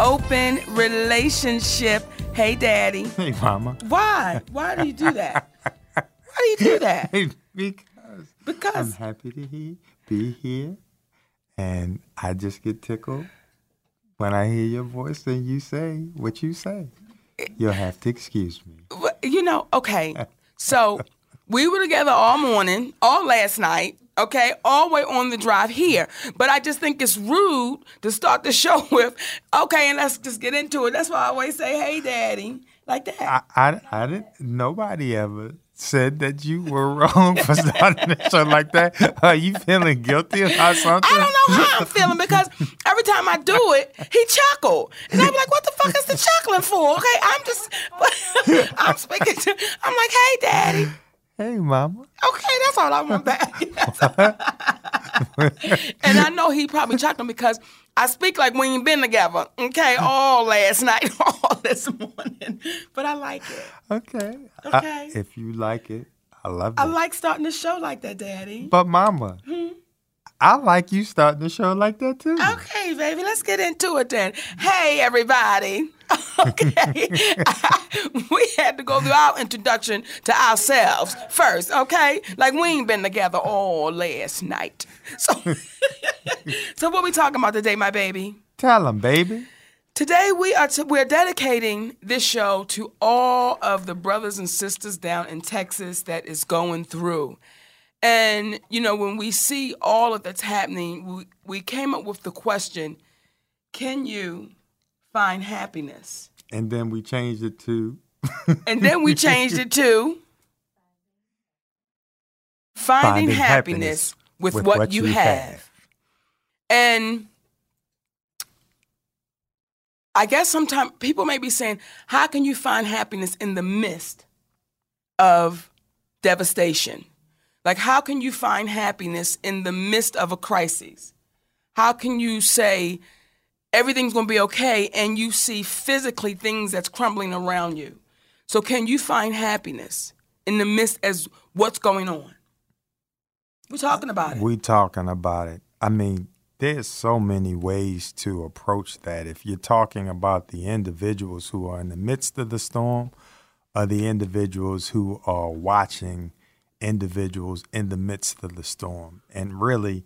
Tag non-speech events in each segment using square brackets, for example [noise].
Open Relationship. Hey, Daddy. Hey, Mama. Why? Why do you do that? [laughs] Why do you do that? because because I'm happy to he, be here, and I just get tickled when I hear your voice and you say what you say. You'll have to excuse me. You know, okay. [laughs] So we were together all morning, all last night okay, all the way on the drive here. But I just think it's rude to start the [laughs] show with, okay, and let's just get into it. That's why I always say, hey, daddy, like that. I, I, I didn't, nobody ever said that you were [laughs] wrong for starting the show like that. Are you feeling guilty about something? I don't know how I'm feeling because every time I do it, he chuckled. And I'm like, what the fuck is the chuckling for? Okay, I'm just, [laughs] I'm speaking to, I'm like, hey, daddy. Hey, mama. Okay, that's all I want back. [laughs] and I know he probably chuckling because I speak like we ain't been together. Okay, [laughs] all last night, [laughs] all this morning. But I like it. Okay. Okay. I, if you like it, I love it. I like starting the show like that, Daddy. But, Mama, hmm? I like you starting the show like that too. Okay, baby, let's get into it then. Hey, everybody. [laughs] okay. [laughs] we had to go through our introduction to ourselves first, okay? Like we ain't been together all last night. [laughs] So, so what we talking about today, my baby? Tell them, baby. Today we are t- we're dedicating this show to all of the brothers and sisters down in Texas that is going through. And you know, when we see all of that's happening, we, we came up with the question, can you find happiness. And then we changed it to. [laughs] and then we changed it to. Finding, finding happiness, happiness, with, with what, what, you, have. have. And I guess sometimes people may be saying, how can you find happiness in the midst of devastation? Like, how can you find happiness in the midst of a crisis? How can you say, everything's going to be okay and you see physically things that's crumbling around you. So can you find happiness in the midst as what's going on? We're talking about it. We're talking about it. I mean, there's so many ways to approach that. If you're talking about the individuals who are in the midst of the storm, or the individuals who are watching individuals in the midst of the storm. And really,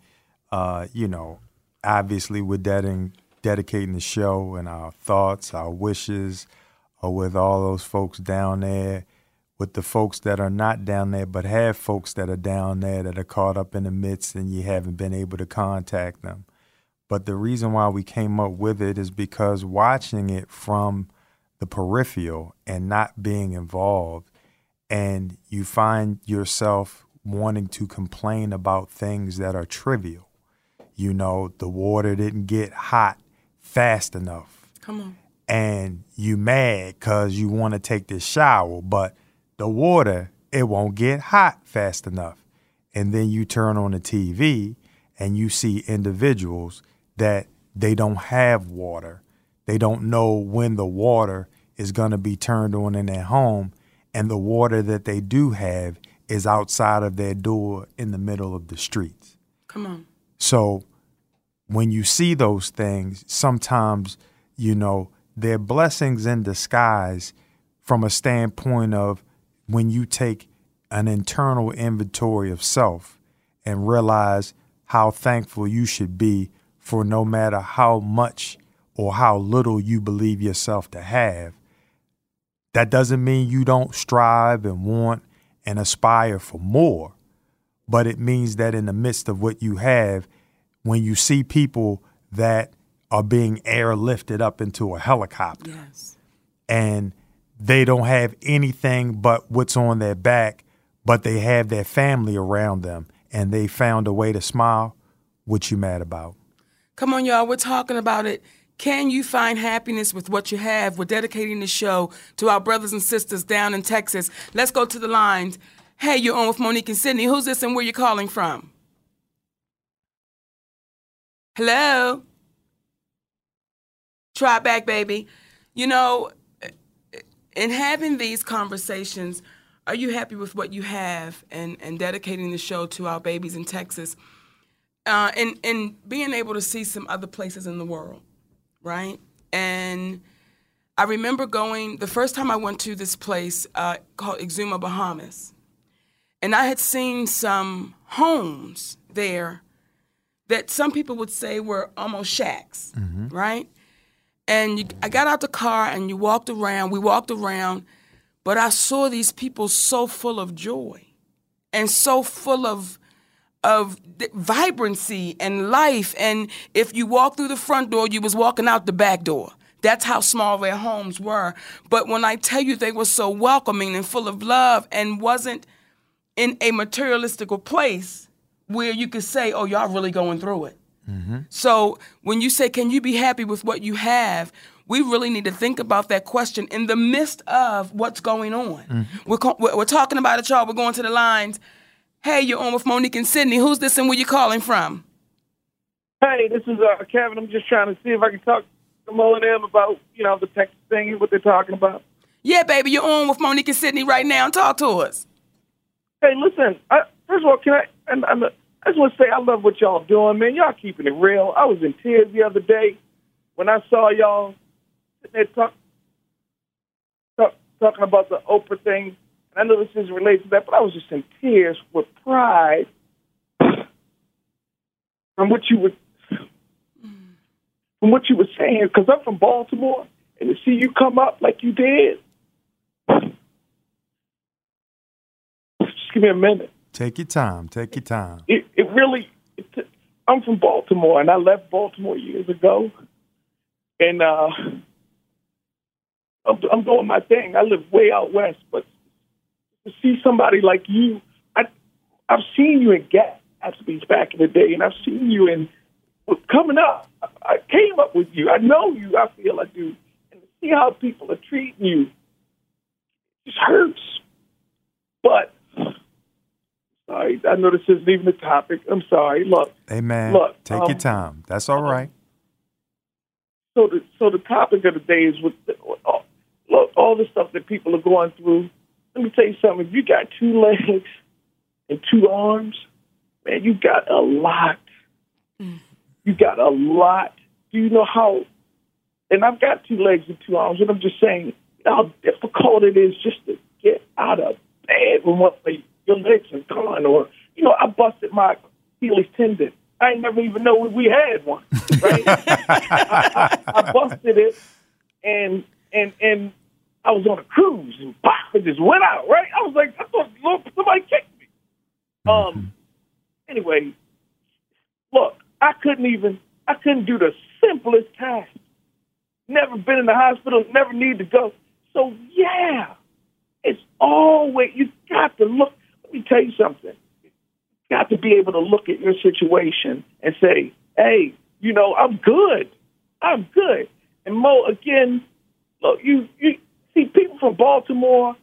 uh, you know, obviously we're dedicating dedicating the show and our thoughts, our wishes are with all those folks down there, with the folks that are not down there, but have folks that are down there that are caught up in the midst and you haven't been able to contact them. But the reason why we came up with it is because watching it from the peripheral and not being involved, and you find yourself wanting to complain about things that are trivial. You know, the water didn't get hot fast enough. Come on. And you mad because you want to take this shower, but the water, it won't get hot fast enough. And then you turn on the TV and you see individuals that they don't have water. They don't know when the water is going to be turned on in their home. And the water that they do have is outside of their door in the middle of the streets. Come on. So when you see those things, sometimes, you know, they're blessings in disguise from a standpoint of when you take an internal inventory of self and realize how thankful you should be for no matter how much or how little you believe yourself to have, that doesn't mean you don't strive and want and aspire for more. But it means that in the midst of what you have, when you see people that are being airlifted up into a helicopter Yes. and they don't have anything but what's on their back, but they have their family around them and they found a way to smile, what you mad about? Come on, y'all. We're talking about it. Can you find happiness with what you have? We're dedicating the show to our brothers and sisters down in Texas. Let's go to the lines. Hey, you're on with Monique and Sydney. Who's this and where you calling from? Hello? Try back, baby. You know, in having these conversations, are you happy with what you have and, and dedicating the show to our babies in Texas? uh, and and being able to see some other places in the world, right? And I remember going the first time I went to this place uh, called Exuma, Bahamas, and I had seen some homes there that some people would say were almost shacks, mm-hmm. right? And you, I got out the car and you walked around. We walked around, but I saw these people so full of joy and so full of of vibrancy and life. And if you walked through the front door, you was walking out the back door. That's how small their homes were. But when I tell you they were so welcoming and full of love and wasn't in a materialistical place where you could say, oh, y'all really going through it. So when you say, can you be happy with what you have? We really need to think about that question in the midst of what's going on. We're, co- we're we're talking about it, y'all. We're going to the lines. Hey, you're on with Monique and Sydney. Who's this and where you calling from? Hey, this is uh, Kevin. I'm just trying to see if I can talk to Mo and them about, you know, the Texas thing and what they're talking about. Yeah, baby, you're on with Monique and Sydney right now. Talk to us. Hey, listen. I, first of all, can I? And, and, I just want to say I love what y'all doing, man. Y'all keeping it real. I was in tears the other day when I saw y'all sitting there talk, talk, talking about the Oprah thing. And I know this isn't related to that, but I was just in tears with pride from what you were from what you were saying. Because I'm from Baltimore, and to see you come up like you did, just give me a minute. Take your time. Take your time. It, it really. It, I'm from Baltimore, and I left Baltimore years ago, and uh, I'm, I'm doing my thing. I live way out west, but to see somebody like you, I, I've seen you in Gatsby's back in the day, and I've seen you in coming up. I, came up with you. I know you. I feel I do, and to see how people are treating you, it just hurts. But sorry, I know this isn't even the topic. I'm sorry. Look, Hey, man, Look, take um, your time. That's all right. so the so the topic of the day is with the, all, look all the stuff that people are going through. Let me tell you something. If you got two legs and two arms, man, you got a lot. You got a lot. Do you know how? And I've got two legs and two arms, and I'm just saying how difficult it is just to get out of bed when one of your legs are gone, or you know, I busted my Achilles tendon. I ain't never even know we had one, right? I, I, I busted it, and and and I was on a cruise, and pop, it just went out. Right? I was like, I thought somebody kicked me. Um. Anyway, look, I couldn't even, I couldn't do the simplest task. Never been in the hospital, never need to go. So yeah, it's always you got to look. Me tell you something. You got to be able to look at your situation and say, "Hey, you know, I'm good. I'm good." And Mo, again, look, you you see people from Baltimore.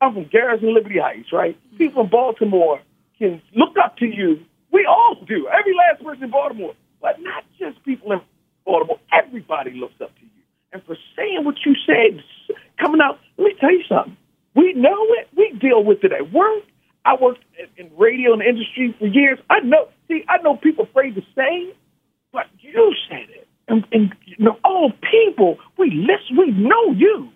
I'm from Garrison Liberty Heights, right? Mm-hmm. People from Baltimore can look up to you. We all do. Every last person in Baltimore, but not just people in Baltimore. Everybody looks up to you. And for saying what you said, coming out, let me tell you something. We know it. We deal with it at work. I worked in- radio and industry for years. I know. See, I know people afraid to say, but you said it. And, and you know, all people, we listen. We know you.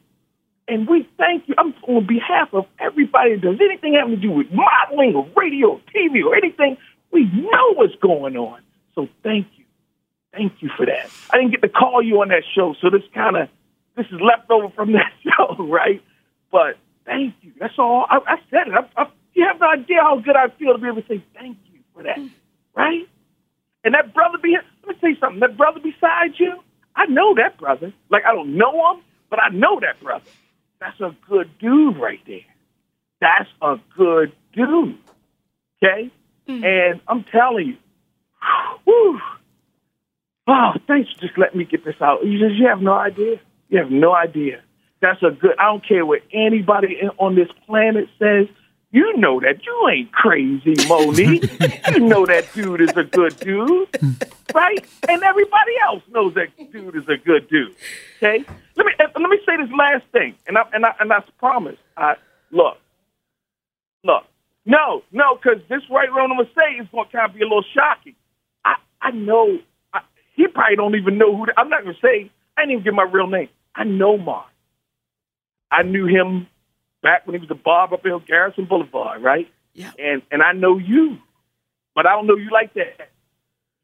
And we thank you. I'm on behalf of everybody does anything having to do with modeling or radio or TV or anything. We know what's going on. So thank you. Thank you for that. I didn't get to call you on that show, so this kind of this is left over from that [laughs] show, right? But thank you. That's all. I, I said it. I, I, you have no idea how good I feel to be able to say thank you for that, right? And that brother be let me tell you something. That brother beside you, I know that brother. Like I don't know him, but I know that brother. That's a good dude right there. That's a good dude. Okay? Mm. And I'm telling you, whew, oh, thanks for just letting me get this out. You just you have no idea. You have no idea. That's a good. I don't care what anybody on this planet says. You know that you ain't crazy, Monique. you know that dude is a good dude, right? And everybody else knows that dude is a good dude. Okay. Let me let me say this last thing, and I and I and I promise. I look, look. No, no, because this right what I'm gonna say is gonna kind of be a little shocking. I I know I, he probably don't even know who. I'm not gonna say. I didn't even give my real name. I know Mark. I knew him back when he was a barb up in Garrison Boulevard, right? Yeah. And and I know you, but I don't know you like that.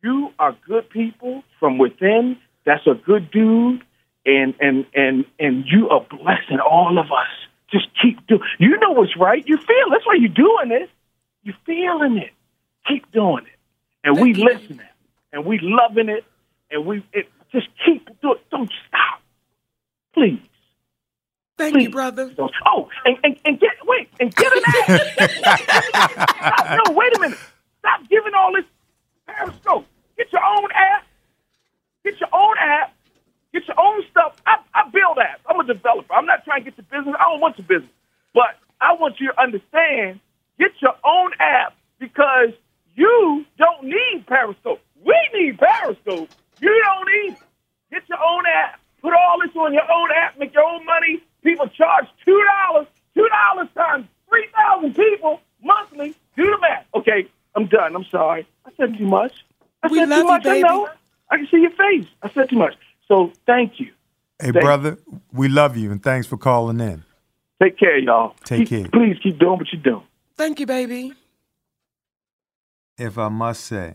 You are good people from within. That's a good dude, and and and and you are blessing all of us. Just keep doing. You know what's right. You feel. That's why you're doing it. You're feeling it. Keep doing it, and we listening, and we loving it, and we it, just keep doing. Don't stop, please. Thank Please. you, brother. Oh, and, and, and get wait and get an app. Stop, no, wait a minute. Stop giving all this Periscope. Get your own app. Get your own app. Get your own stuff. I, I build apps. I'm a developer. I'm not trying to get your business. I don't want your business. But I want you to understand. Get your own app because you don't need Periscope. We need Periscope. You don't need it. Get your own app. Put all this on your own app. Make your own money. People charge two dollars. Two dollars times three thousand people monthly. Do the math. Okay, I'm done. I'm sorry. I said too much. I We said love too you, much. I baby. know. I can see your face. I said too much. So thank you. Hey, Thank- brother, we love you and thanks for calling in. Take care, y'all. Take Keep- care. Please keep doing what you're doing. Thank you, baby. If I must say,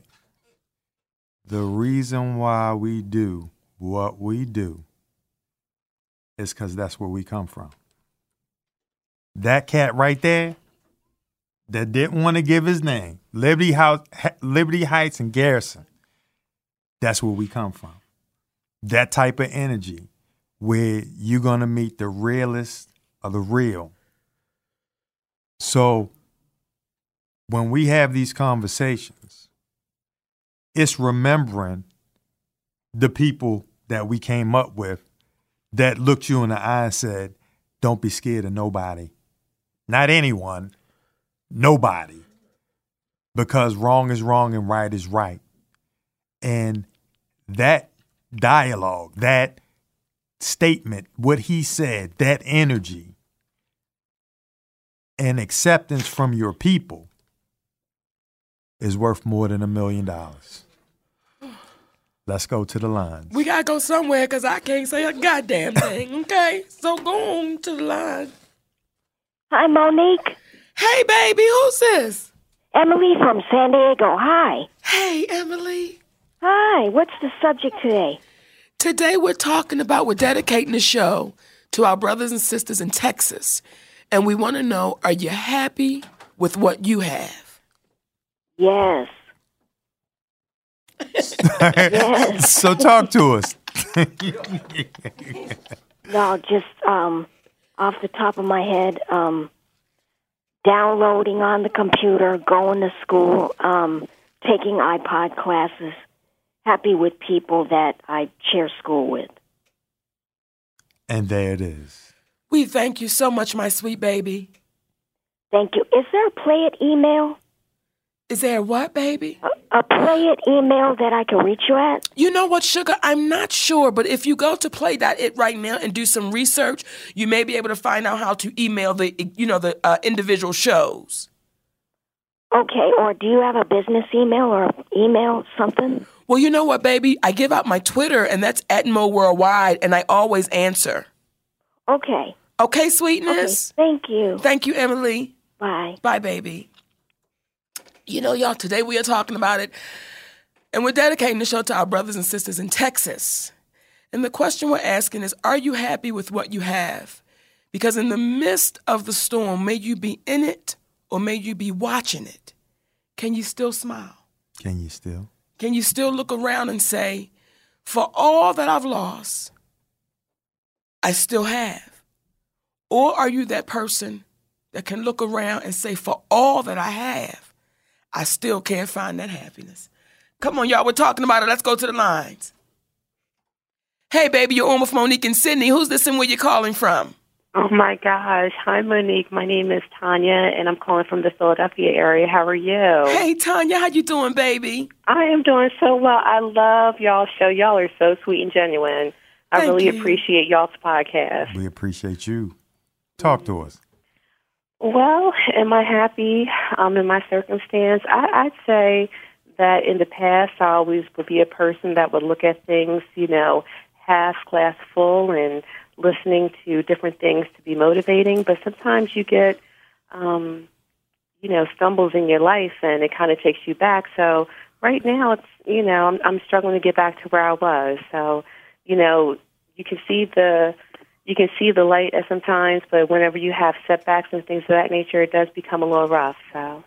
the reason why we do what we do is because that's where we come from. That cat right there that didn't want to give his name, Liberty House, Liberty Heights and Garrison, that's where we come from. That type of energy where you're going to meet the realest of the real. So when we have these conversations, it's remembering the people that we came up with that looked you in the eye and said, Don't be scared of nobody. Not anyone, nobody. Because wrong is wrong and right is right. And that dialogue, that statement, what he said, that energy, and acceptance from your people is worth more than a million dollars. Let's go to the lines. We gotta go somewhere because I can't say a goddamn thing. [laughs] Okay, so go on to the line. Hi, Monique. Hey, baby, who's this? Emily from San Diego. Hi. Hey, Emily. Hi. What's the subject today? Today we're talking about we're dedicating the show to our brothers and sisters in Texas, and we want to know: Are you happy with what you have? Yes. Yes. so talk to us. No, just um, off the top of my head, um, downloading on the computer, going to school, um, taking iPod classes. Happy with people that I share school with. And there it is. We thank you so much, my sweet baby. Thank you. Is there a play it email? Is there what, baby? A, a play it email that I can reach you at? You know what, Sugar? I'm not sure, but if you go to play.it right now and do some research, you may be able to find out how to email the, you know, the uh, individual shows. Okay, or do you have a business email or email something? Well, you know what, baby? I give out my Twitter, and that's at Mo Worldwide, and I always answer. Okay. Okay, sweetness. Okay. sweetness? Thank you. Thank you, Emily. Bye. Bye, baby. You know, y'all, today we are talking about it. And we're dedicating the show to our brothers and sisters in Texas. And the question we're asking is Are you happy with what you have? Because in the midst of the storm, may you be in it or may you be watching it, can you still smile? Can you still? Can you still look around and say, For all that I've lost, I still have? Or are you that person that can look around and say, For all that I have, I still can't find that happiness? Come on, y'all, we're talking about it. Let's go to the lines. Hey, baby, you're on with Monique and Sydney. Who's this and where you calling from? Oh my gosh. Hi, Monique. My name is Tanya, and I'm calling from the Philadelphia area. How are you? Hey, Tanya, how you doing, baby? I am doing so well. I love y'all's show. Y'all are so sweet and genuine. I Thank really you. appreciate y'all's podcast. We appreciate you. Talk to us. Well, am I happy um, in my circumstance? I, I'd say that in the past, I always would be a person that would look at things, you know, half glass full and listening to different things to be motivating. But sometimes you get, um, you know, stumbles in your life and it kind of takes you back. So right now, it's, you know, I'm, I'm struggling to get back to where I was. So, you know, you can see the you can see the light at sometimes, but whenever you have setbacks and things of that nature, it does become a little rough. So.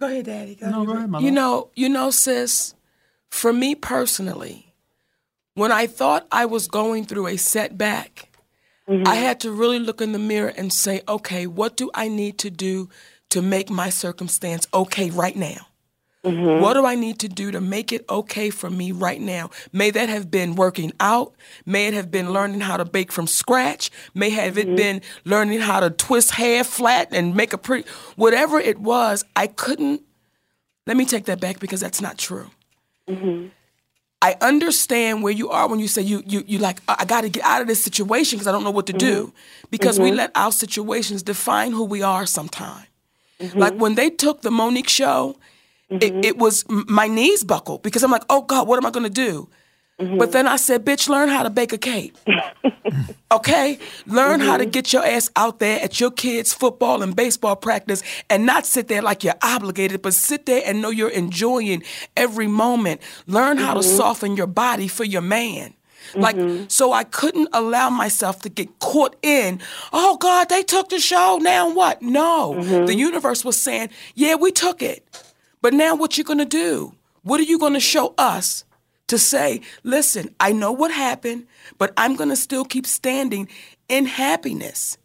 Go ahead, Daddy. Go No, ahead. go ahead, my you know, you know, sis. For me personally, when I thought I was going through a setback, mm-hmm. I had to really look in the mirror and say, okay, what do I need to do to make my circumstance okay right now? Mm-hmm. What do I need to do to make it okay for me right now? May that have been working out. May it have been learning how to bake from scratch. May have it mm-hmm. been learning how to twist hair flat and make a pretty, whatever it was, I couldn't. Let me take that back because that's not true. Mm-hmm. I understand where you are when you say you you you like I got to get out of this situation because I don't know what to do because we let our situations define who we are sometime. Like when they took the Monique show, it, mm-hmm. it was my knees buckled because I'm like, oh God, what am I going to do? Mm-hmm. But then I said, bitch, learn how to bake a cake. okay? Learn how to mm-hmm. get your ass out there at your kids' football and baseball practice and not sit there like you're obligated, but sit there and know you're enjoying every moment. Learn how to soften your body for your man. Like, so I couldn't allow myself to get caught in, oh God, they took the show, now what? No. The universe was saying, yeah, we took it. But now what you're gonna do? What are you gonna show us to say, listen, I know what happened, but I'm gonna still keep standing in happiness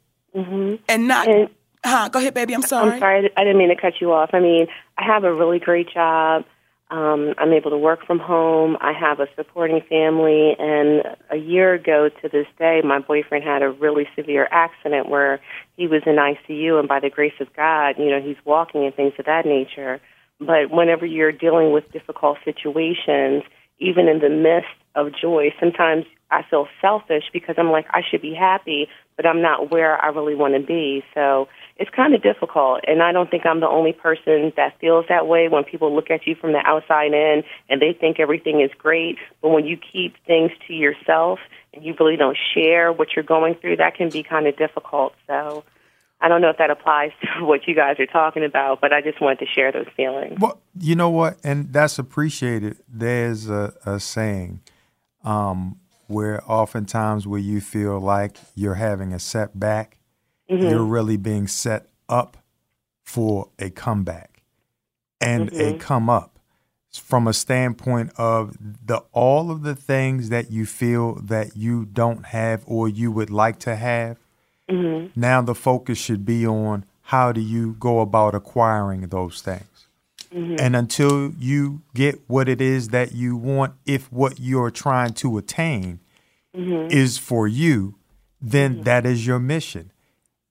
and not. And- huh? Go ahead, baby. I'm sorry. I'm sorry, I didn't mean to cut you off. I mean, I have a really great job. Um, I'm able to work from home. I have a supporting family. And a year ago to this day, my boyfriend had a really severe accident where he was in ICU, and by the grace of God, you know, he's walking and things of that nature. But whenever you're dealing with difficult situations, even in the midst of joy, sometimes I feel selfish because I'm like, I should be happy, but I'm not where I really want to be. So it's kind of difficult. And I don't think I'm the only person that feels that way when people look at you from the outside in and they think everything is great. But when you keep things to yourself and you really don't share what you're going through, that can be kind of difficult. So I don't know if that applies to [laughs] what you guys are talking about, but I just wanted to share those feelings. Well, you know what, and that's appreciated. There's a, a saying um, where oftentimes where you feel like you're having a setback, you're really being set up for a comeback. And a come up. From a standpoint of the all of the things that you feel that you don't have or you would like to have Mm-hmm. now the focus should be on how do you go about acquiring those things. Mm-hmm. And until you get what it is that you want, if what you're trying to attain mm-hmm. is for you, then that is your mission.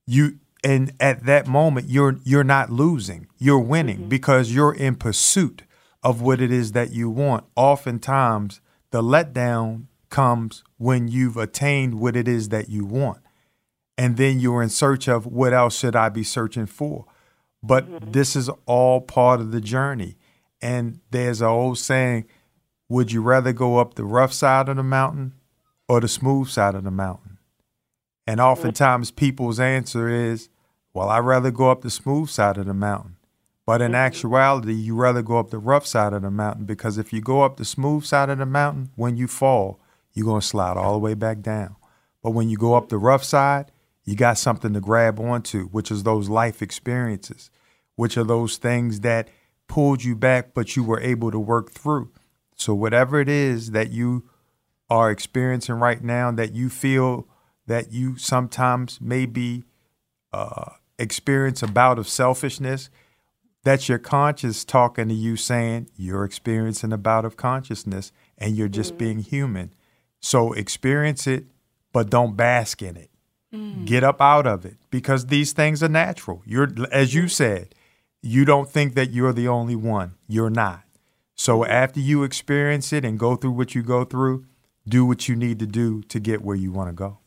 You and at that moment you're you're not losing, you're winning because you're in pursuit of what it is that you want. Oftentimes the letdown comes when you've attained what it is that you want and then you're in search of what else should I be searching for. But mm-hmm. this is all part of the journey. And there's an old saying, would you rather go up the rough side of the mountain or the smooth side of the mountain? And mm-hmm. oftentimes people's answer is, well, I'd rather go up the smooth side of the mountain. But in mm-hmm. actuality, you rather go up the rough side of the mountain because if you go up the smooth side of the mountain, when you fall, you're going to slide all the way back down. But when you go up the rough side, you got something to grab onto, which is those life experiences, which are those things that pulled you back, but you were able to work through. So, whatever it is that you are experiencing right now, that you feel that you sometimes maybe uh, experience a bout of selfishness, that's your conscious talking to you saying you're experiencing a bout of consciousness and you're just being human. So, experience it, but don't bask in it. Mm. Get up out of it because these things are natural. You're, as you said, you don't think that you're the only one. You're not. So mm. after you experience it and go through what you go through, do what you need to do to get where you want to go.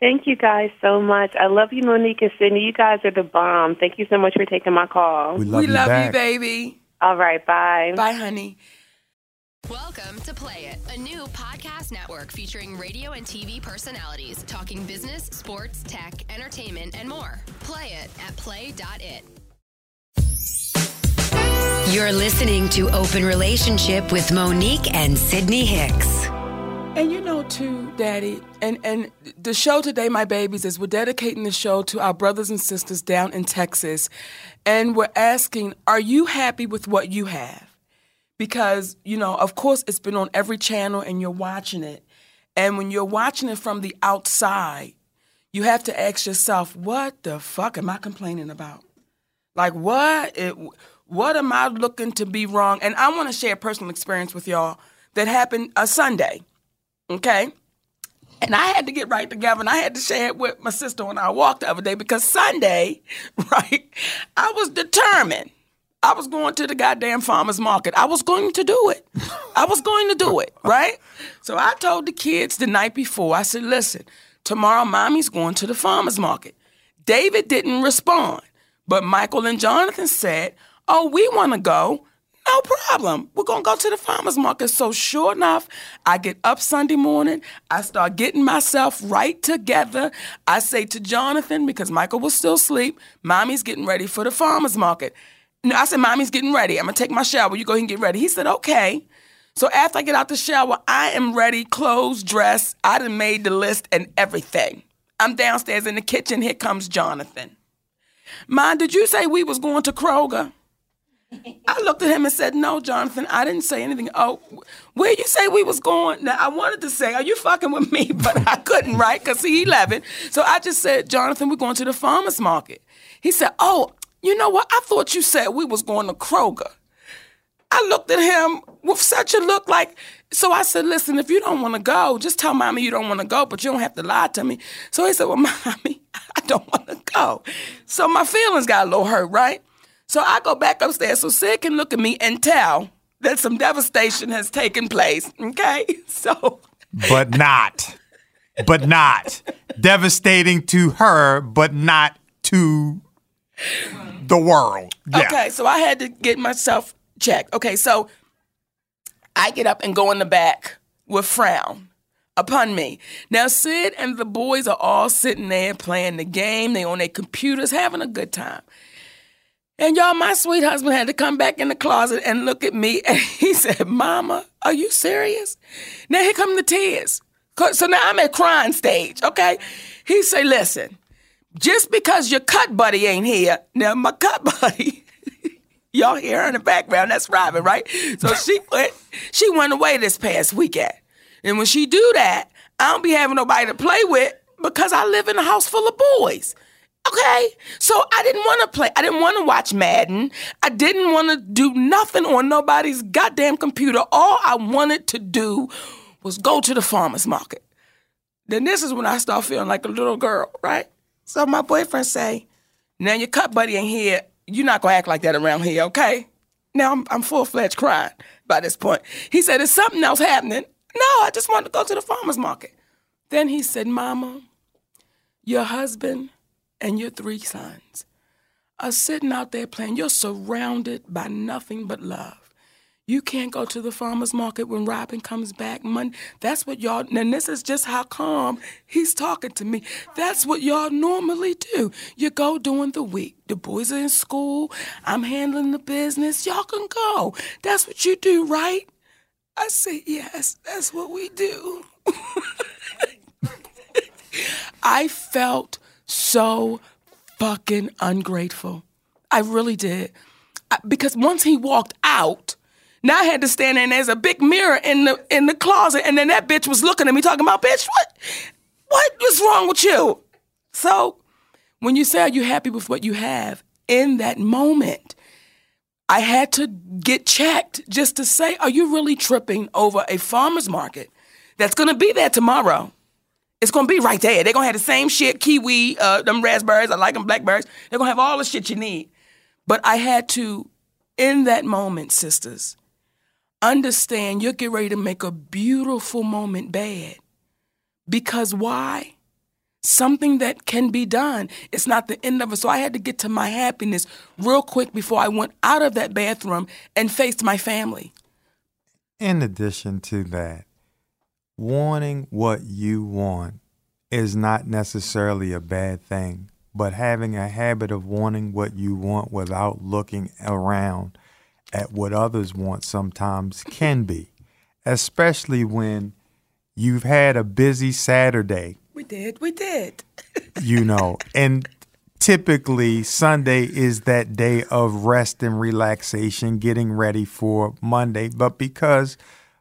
Thank you guys so much. I love you, Monique and Sydney. You guys are the bomb. Thank you so much for taking my call. We love we you love you, baby. All right, bye. Bye, honey. Welcome to Play It, a new podcast network featuring radio and TV personalities talking business, sports, tech, entertainment, and more. Play it at play.it. You're listening to Open Relationship with Monique and Sydney Hicks. And you know too, Daddy, and and the show today, my babies, is we're dedicating the show to our brothers and sisters down in Texas, and we're asking, are you happy with what you have? Because you know, of course, it's been on every channel, and you're watching it, and when you're watching it from the outside, you have to ask yourself, what the fuck am I complaining about? Like what? It, what am I looking to be wrong? And I want to share a personal experience with y'all that happened a Sunday. Okay. And I had to get right together and I had to share it with my sister when I walked the other day because Sunday, [laughs] right, I was determined. I was going to the goddamn farmer's market. I was going to do it. I was going to do it, right? So I told the kids the night before, I said, listen, tomorrow mommy's going to the farmer's market. David didn't respond, but Michael and Jonathan said, oh, we want to go. No problem. We're going to go to the farmer's market. So, sure enough, I get up Sunday morning. I start getting myself right together. I say to Jonathan, because Michael was still asleep, Mommy's getting ready for the farmer's market. No, I said, Mommy's getting ready. I'm to take my shower. You go ahead and get ready. He said, okay. So, after I get out the shower, I am ready, clothes, dressed. I done made the list and everything. I'm downstairs in the kitchen. Here comes Jonathan. Mom, did you say we was going to Kroger? I looked at him and said, "No, Jonathan, I didn't say anything." Oh, where you say we was going? Now I wanted to say, "Are you fucking with me?" [laughs] But I couldn't, right? Because he eleven. So I just said, "Jonathan, we're going to the farmers market." He said, "Oh, you know what? I thought you said we was going to Kroger." I looked at him with such a look like. So I said, "Listen, if you don't want to go, just tell mommy you don't want to go, but you don't have to lie to me." So he said, "Well, [laughs] mommy, I don't want to go." So my feelings got a little hurt, right? So I go back upstairs so Sid can look at me and tell that some devastation has taken place. Okay? [laughs] So But not. but not. Devastating to her, but not to the world. Yeah. Okay, so I had to get myself checked. Okay, so I get up and go in the back with frown upon me. Now Sid and the boys are all sitting there playing the game. They on their computers having a good time. And y'all, my sweet husband had to come back in the closet and look at me, [laughs] and he said, "Mama, are you serious?" Now here come the tears. So now I'm at crying stage. Okay, he say, "Listen, just because your cut buddy ain't here, now my cut [laughs] buddy." Y'all hear her in the background. That's Robin, right? So [laughs] she went, she went away this past weekend. And when she do that, I don't be having nobody to play with because I live in a house full of boys. Okay? So I didn't want to play. I didn't want to watch Madden. I didn't want to do nothing on nobody's goddamn computer. All I wanted to do was go to the farmer's market. Then this is when I start feeling like a little girl, right? So my boyfriend say, now your cut buddy ain't here. You're not gonna act like that around here, okay? Now I'm, I'm full fledged crying by this point. He said, Is something else happening? No, I just wanted to go to the farmer's market. Then he said, Mama, your husband and your three sons are sitting out there playing. You're surrounded by nothing but love. You can't go to the farmer's market when Robin comes back Monday. That's what y'all, and this is just how calm he's talking to me. That's what y'all normally do. You go during the week. The boys are in school. I'm handling the business. Y'all can go. That's what you do, right? I say, yes, that's what we do. [laughs] I felt so fucking ungrateful. I really did. Because once he walked out, now I had to stand there and there's a big mirror in the in the closet, and then that bitch was looking at me talking about, bitch, what what is wrong with you? So when you say are you happy with what you have, in that moment, I had to get checked just to say, are you really tripping over a farmer's market that's gonna be there tomorrow? It's gonna be right there. They're gonna have the same shit, kiwi, uh, them raspberries, I like them blackberries. They're gonna have all the shit you need. But I had to, in that moment, sisters, understand you're getting ready to make a beautiful moment bad. Because why? Something that can be done. It's not the end of it. So I had to get to my happiness real quick before I went out of that bathroom and faced my family. In addition to that, wanting what you want is not necessarily a bad thing, but having a habit of wanting what you want without looking around at what others want sometimes can be, especially when you've had a busy Saturday, We did, we did. [laughs] you know, and typically Sunday is that day of rest and relaxation, getting ready for Monday. But because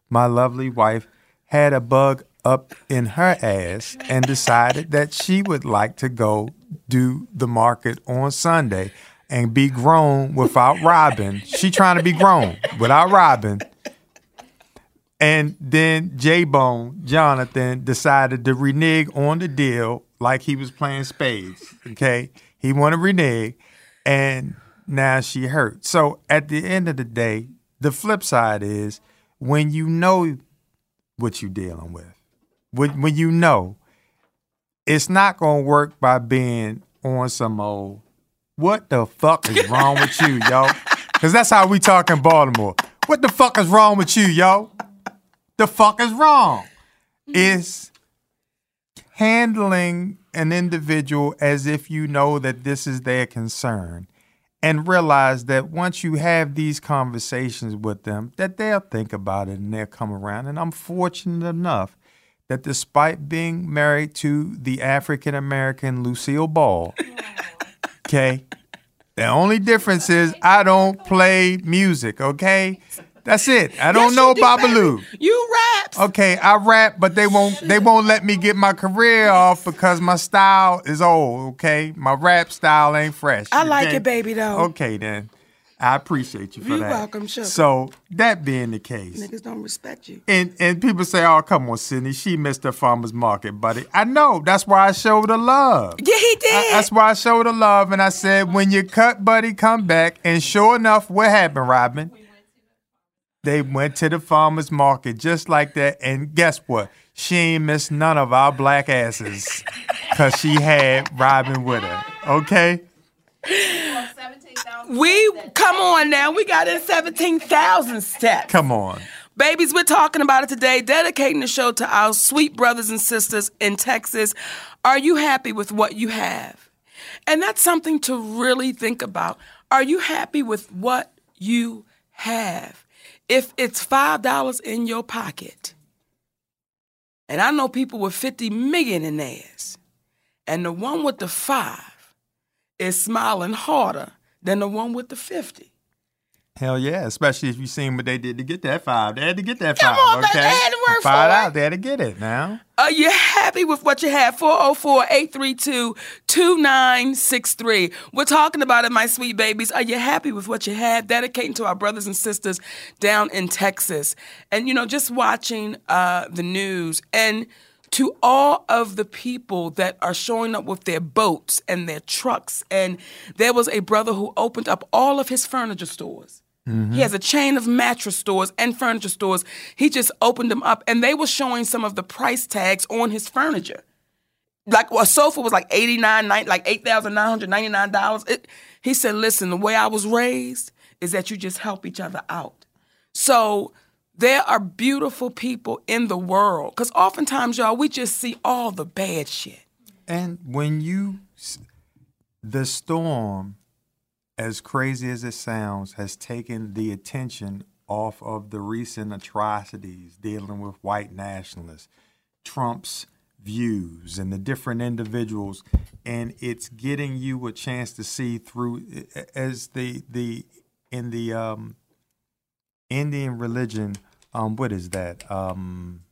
my lovely wife had a bug up in her ass and decided that she would like to go do the market on Sunday and be grown without Robin. She trying to be grown without Robin. And then J Bone, Jonathan, decided to renege on the deal like he was playing spades. Okay. He wanted to renege, and now she hurt. So at the end of the day, the flip side is when you know what you're dealing with, when, when you know, it's not going to work by being on some old, what the fuck is wrong with you, yo? Because that's how we talk in Baltimore. What the fuck is wrong with you, yo? The fuck is wrong? Is handling an individual as if you know that this is their concern and realize that once you have these conversations with them that they'll think about it and they'll come around and i'm fortunate enough that despite being married to the african american lucille ball okay the only difference is i don't play music okay that's it i don't Yes, know do, baby. You rap. Okay, I rap, but they won't they won't let me get my career off because my style is old, okay? My rap style ain't fresh. I like okay? it, baby, though. Okay then. I appreciate you for You're that. welcome, sugar. So that being the case, Niggas don't respect you. and and people say, "Oh, come on, Sydney, she missed the farmers market, buddy." I know. That's why I showed her love. Yeah, he did. I- that's why I showed her love, and I said, "When you cut, buddy, come back." And sure enough, what happened, Robin? They went to the farmers market just like that, and guess what? She ain't missed none of our black asses because she had Robin with her. Okay. We come on now. We got in seventeen thousand steps. Come on. Babies, we're talking about it today, dedicating the show to our sweet brothers and sisters in Texas. Are you happy with what you have? And that's something to really think about. Are you happy with what you have? If it's $5 in your pocket, and I know people with 50 million in theirs, and the one with the five is smiling harder than the one with the 50. Hell yeah, especially if you seen what they did to get that five. They had to get that Come five. on, okay, they had to work five for out. They had to get it now. Are you happy with what you have? 404 832 2963. We're talking about it, my sweet babies. Are you happy with what you have? Dedicating to our brothers and sisters down in Texas. And, you know, just watching uh, the news and to all of the people that are showing up with their boats and their trucks. And there was a brother who opened up all of his furniture stores. He mm-hmm. has a chain of mattress stores and furniture stores. He just opened them up and they were showing some of the price tags on his furniture. Like a sofa was like 89 nine- like $8,999. It, he said, "Listen, the way I was raised is that you just help each other out. So there are beautiful people in the world. Because oftentimes, y'all, we just see all the bad shit. And when you, the storm, as crazy as it sounds, has taken the attention off of the recent atrocities dealing with white nationalists, Trump's views, and the different individuals, and it's getting you a chance to see through as the the in the um, Indian religion. Um, what is that? Um,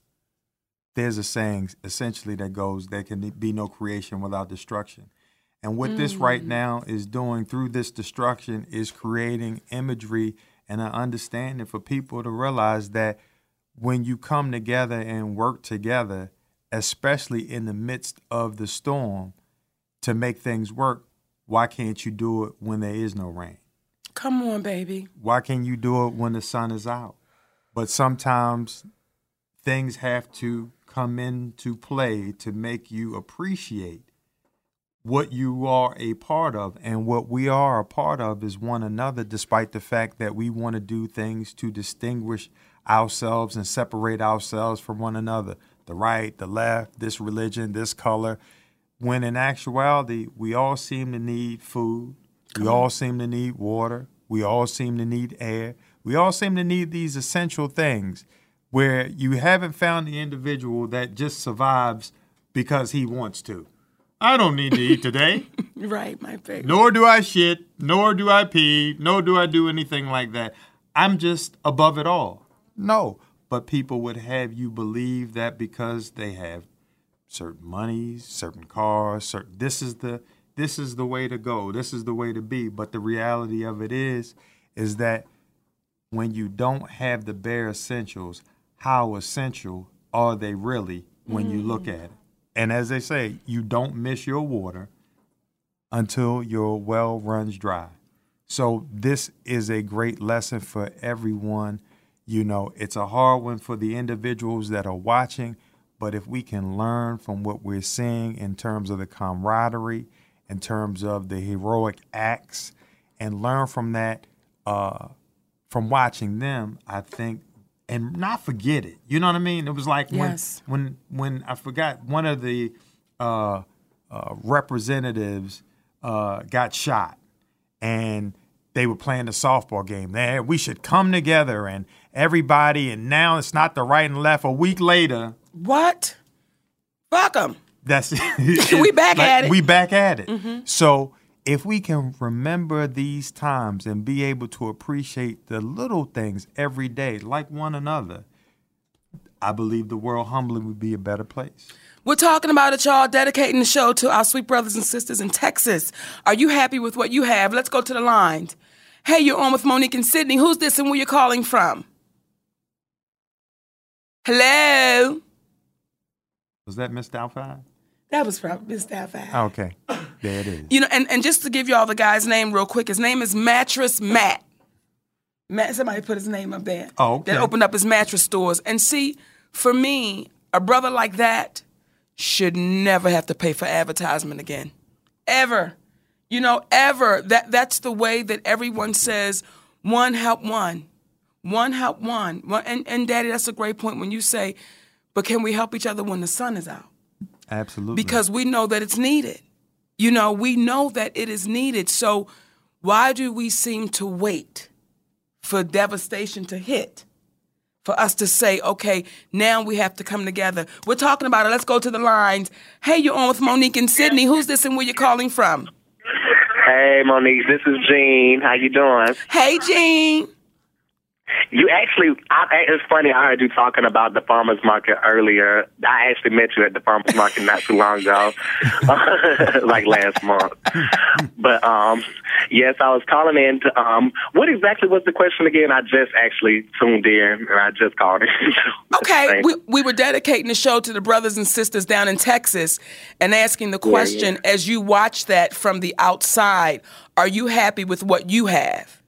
there's a saying essentially that goes, "There can be no creation without destruction." And what this right now is doing through this destruction is creating imagery and an understanding for people to realize that when you come together and work together, especially in the midst of the storm, to make things work, why can't you do it when there is no rain? Come on, baby. Why can't you do it when the sun is out? But sometimes things have to come into play to make you appreciate what you are a part of. And what we are a part of is one another, despite the fact that we want to do things to distinguish ourselves and separate ourselves from one another. The right, the left, this religion, this color. When in actuality, we all seem to need food, we all seem to need water, we all seem to need air, we all seem to need these essential things where you haven't found the individual that just survives because he wants to. I don't need to eat today. [laughs] Right, my baby. nor do I shit, nor do I pee, nor do I do anything like that. I'm just above it all. No, but people would have you believe that because they have certain monies, certain cars, certain this is the this is the way to go. This is the way to be. But the reality of it is is that when you don't have the bare essentials, how essential are they really when you look at it? And as they say, you don't miss your water until your well runs dry. So this is a great lesson for everyone. You know, it's a hard one for the individuals that are watching, but if we can learn from what we're seeing in terms of the camaraderie, in terms of the heroic acts, and learn from that, uh, from watching them, I think, and not forget it. You know what I mean? It was like when Yes. when when I forgot one of the uh, uh, representatives uh, got shot, and they were playing the softball game. There, we should come together and everybody. And now it's not the right and left. A week later, What? Fuck them. that's it. [laughs] [laughs] We back like, at it. We back at it. Mhm. So if we can remember these times and be able to appreciate the little things every day, like one another, I believe the world humbly would be a better place. We're talking about it, y'all, dedicating the show to our sweet brothers and sisters in Texas. Are you happy with what you have? Let's go to the lines. Hey, you're on with Monique and Sydney. Who's this and where you're calling from? Hello? Was that Miss Doubtfire? That was from Miss Doubtfire. Ah, okay, there it is. You know, and, and just to give y'all the guy's name real quick, his name is Mattress Matt. Matt, somebody put his name up there. Oh, okay. That opened up his mattress stores. And see, for me, a brother like that should never have to pay for advertisement again. Ever. You know, ever. That that's the way that everyone says one help one. One help one. One and, and Daddy, that's a great point when you say, but can we help each other when the sun is out? Absolutely. because we know that it's needed. You know, we know that it is needed. So why do we seem to wait for devastation to hit? For us to say, okay, now we have to come together. We're talking about it. Let's go to the lines. Hey, you're on with Monique and Sydney. Who's this and where you're calling from? Hey, Monique, this is Gene. How you doing? Hey, Gene. You actually, I, it's funny. I heard you talking about the farmers market earlier. I actually met you at the farmers market not too long ago, [laughs] like last month. But um, yes, I was calling in to um, what exactly was the question again? I just actually tuned in and I just called in. [laughs] Okay, we, we were dedicating the show to the brothers and sisters down in Texas and asking the Yeah, question yeah. as you watch that from the outside, are you happy with what you have?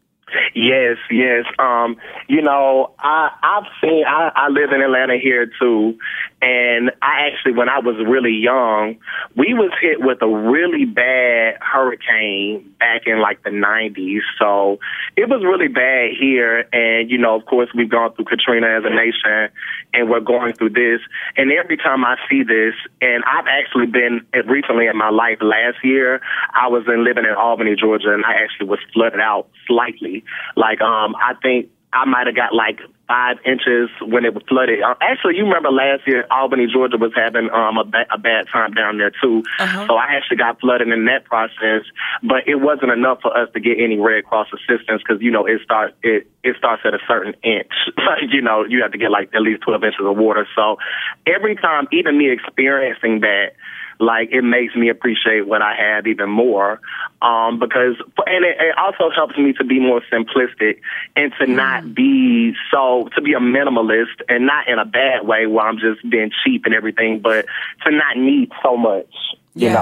Yes, yes. Um, you know, I I've seen I, I live in Atlanta here too, and I actually when I was really young, we was hit with a really bad hurricane back in like the nineties. So it was really bad here and you know, of course we've gone through Katrina as a nation and we're going through this. And every time I see this and I've actually been recently in my life last year, I was in living in Albany, Georgia and I actually was flooded out slightly. Like um I think I might have got like five inches when it was flooded. Uh, actually, you remember last year, Albany, Georgia was having um, a, ba- a bad time down there too. Uh-huh. So I actually got flooded in that process, but it wasn't enough for us to get any Red Cross assistance because you know it starts it it starts at a certain inch. [laughs] You know you have to get like at least twelve inches of water. So every time, even me experiencing that like it makes me appreciate what I have even more. Um, because and it, it also helps me to be more simplistic and to not be so to be a minimalist and not in a bad way where I'm just being cheap and everything, but to not need so much. You Yes.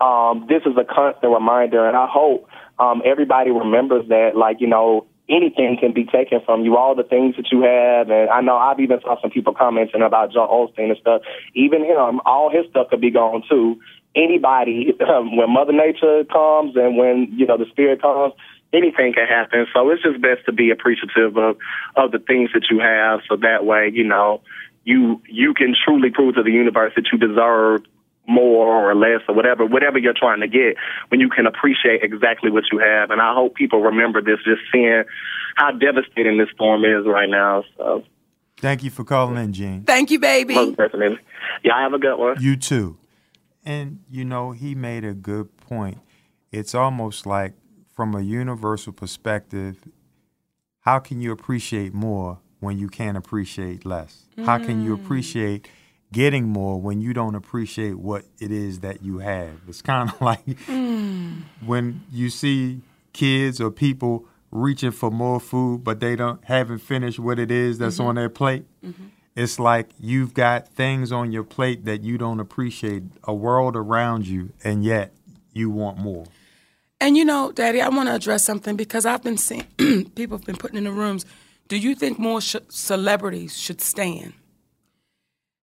know, um, this is a constant reminder, and I hope um, everybody remembers that. Like you know, anything can be taken from you, all the things that you have. And I know I've even saw some people commenting about John Osteen and stuff. Even him, all his stuff could be gone too. Anybody, um, when Mother Nature comes and when, you know, the spirit comes, anything can happen. So it's just best to be appreciative of, of the things that you have. So that way, you know, you, you can truly prove to the universe that you deserve more or less or whatever, whatever you're trying to get, when you can appreciate exactly what you have. And I hope people remember this, just seeing how devastating this storm is right now. So, Thank you for calling in, Gene. Thank you, baby. most definitely. Y'all have a good one. You too. And you know, he made a good point. It's almost like from a universal perspective, how can you appreciate more when you can't appreciate less? How can you mm. appreciate getting more when you don't appreciate what it is that you have? It's kind of [laughs] like mm. when you see kids or people reaching for more food but they don't haven't finished what it is that's mm-hmm. on their plate. Mm-hmm. It's like you've got things on your plate that you don't appreciate, a world around you, and yet you want more. And you know, Daddy, I want to address something because I've been seeing [clears throat] people have been putting in the rooms. Do you think more sh- celebrities should stand?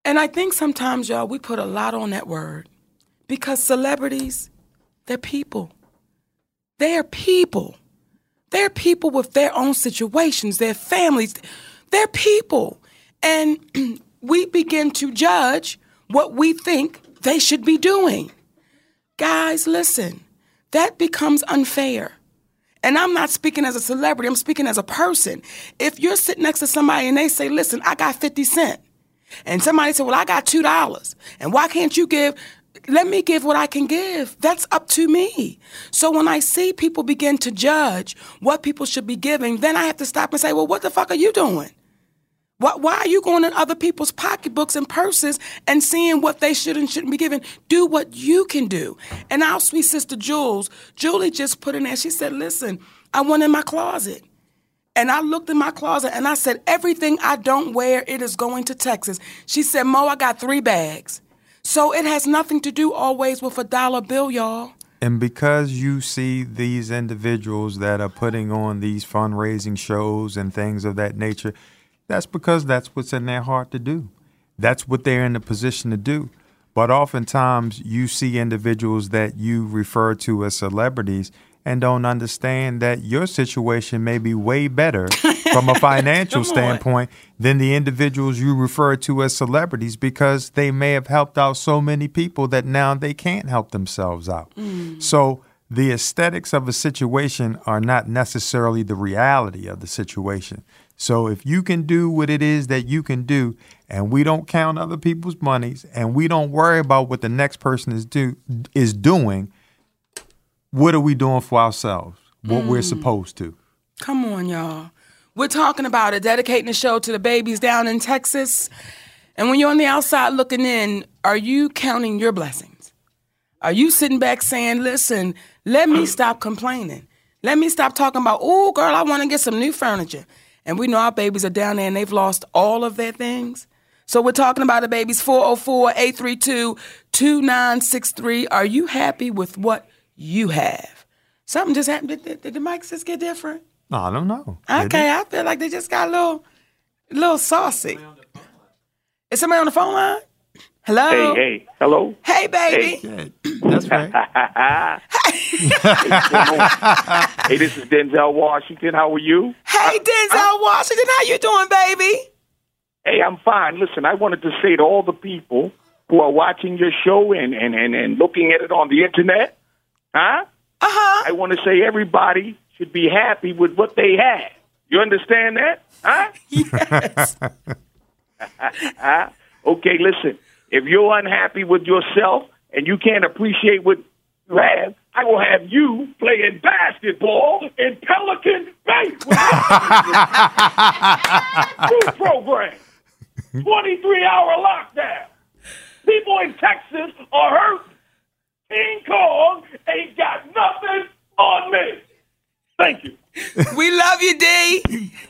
And I think sometimes, y'all, we put a lot on that word because celebrities, they're people. They're people. They're people with their own situations, their families. They're people. And [clears throat] we begin to judge what we think they should be doing. Guys, listen, that becomes unfair. And I'm not speaking as a celebrity, I'm speaking as a person. If you're sitting next to somebody and they say, listen, I got 50 cents, and somebody said, well, I got $2, and why can't you give? Let me give what I can give. That's up to me. So when I see people begin to judge what people should be giving, then I have to stop and say, well, what the fuck are you doing? Why, are you going in other people's pocketbooks and purses and seeing what they should and shouldn't be given? Do what you can do. And our sweet sister Jules, Julie just put in there, she said, listen, I went in my closet. And I looked in my closet and I said, everything I don't wear, it is going to Texas. She said, Mo, I got three bags. So it has nothing to do always with a dollar bill, y'all. And because you see these individuals that are putting on these fundraising shows and things of that nature, that's because that's what's in their heart to do. That's what they're in the position to do. But oftentimes you see individuals that you refer to as celebrities and don't understand that your situation may be way better [laughs] from a financial standpoint than the individuals you refer to as celebrities because they may have helped out so many people that now they can't help themselves out. Mm. So the aesthetics of a situation are not necessarily the reality of the situation. So if you can do what it is that you can do, and we don't count other people's monies, and we don't worry about what the next person is do is doing, what are we doing for ourselves? What we're mm. supposed to. Come on, y'all. We're talking about it, dedicating the show to the babies down in Texas. And when you're on the outside looking in, are you counting your blessings? Are you sitting back saying, listen, let me stop complaining? Let me stop talking about, oh, girl, I want to get some new furniture. And we know our babies are down there and they've lost all of their things. So we're talking about the babies 404 832 2963. Are you happy with what you have? Something just happened. Did, did, did the mics just get different? I don't know. Okay, I feel like they just got a little, little saucy. Is somebody on the phone line? Hello. Hey, hey, hello. Hey, baby. That's right. [laughs] hey, this is Denzel Washington. How are you? Hey, Denzel Washington. How you doing, baby? Hey, I'm fine. Listen, I wanted to say to all the people who are watching your show and, and, and, and looking at it on the internet, huh? Uh-huh. I want to say everybody should be happy with what they have. You understand that? Huh? Yes. [laughs] Huh? okay, listen. If you're unhappy with yourself and you can't appreciate what you have, I will have you playing basketball in Pelican Bay. New program. [laughs] 23 hour lockdown. People in Texas are hurt. King Kong ain't got nothing on me. Thank you. [laughs] we love you, D. [laughs]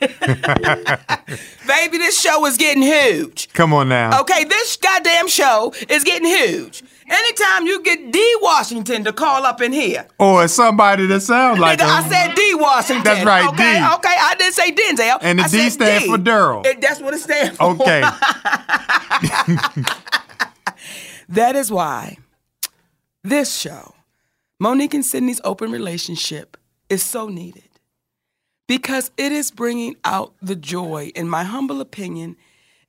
baby, this show is getting huge. Come on now. Okay, this goddamn show is getting huge. Anytime you get D. Washington to call up in here, Or somebody that sounds like Nigga, I said D. Washington. That's right, okay, D. Okay, I didn't say Denzel. And the I D said stand D. for Daryl. That's what it stands for. Okay. [laughs] That is why this show, Monique and Sydney's open relationship, is so needed. Because it is bringing out the joy, in my humble opinion,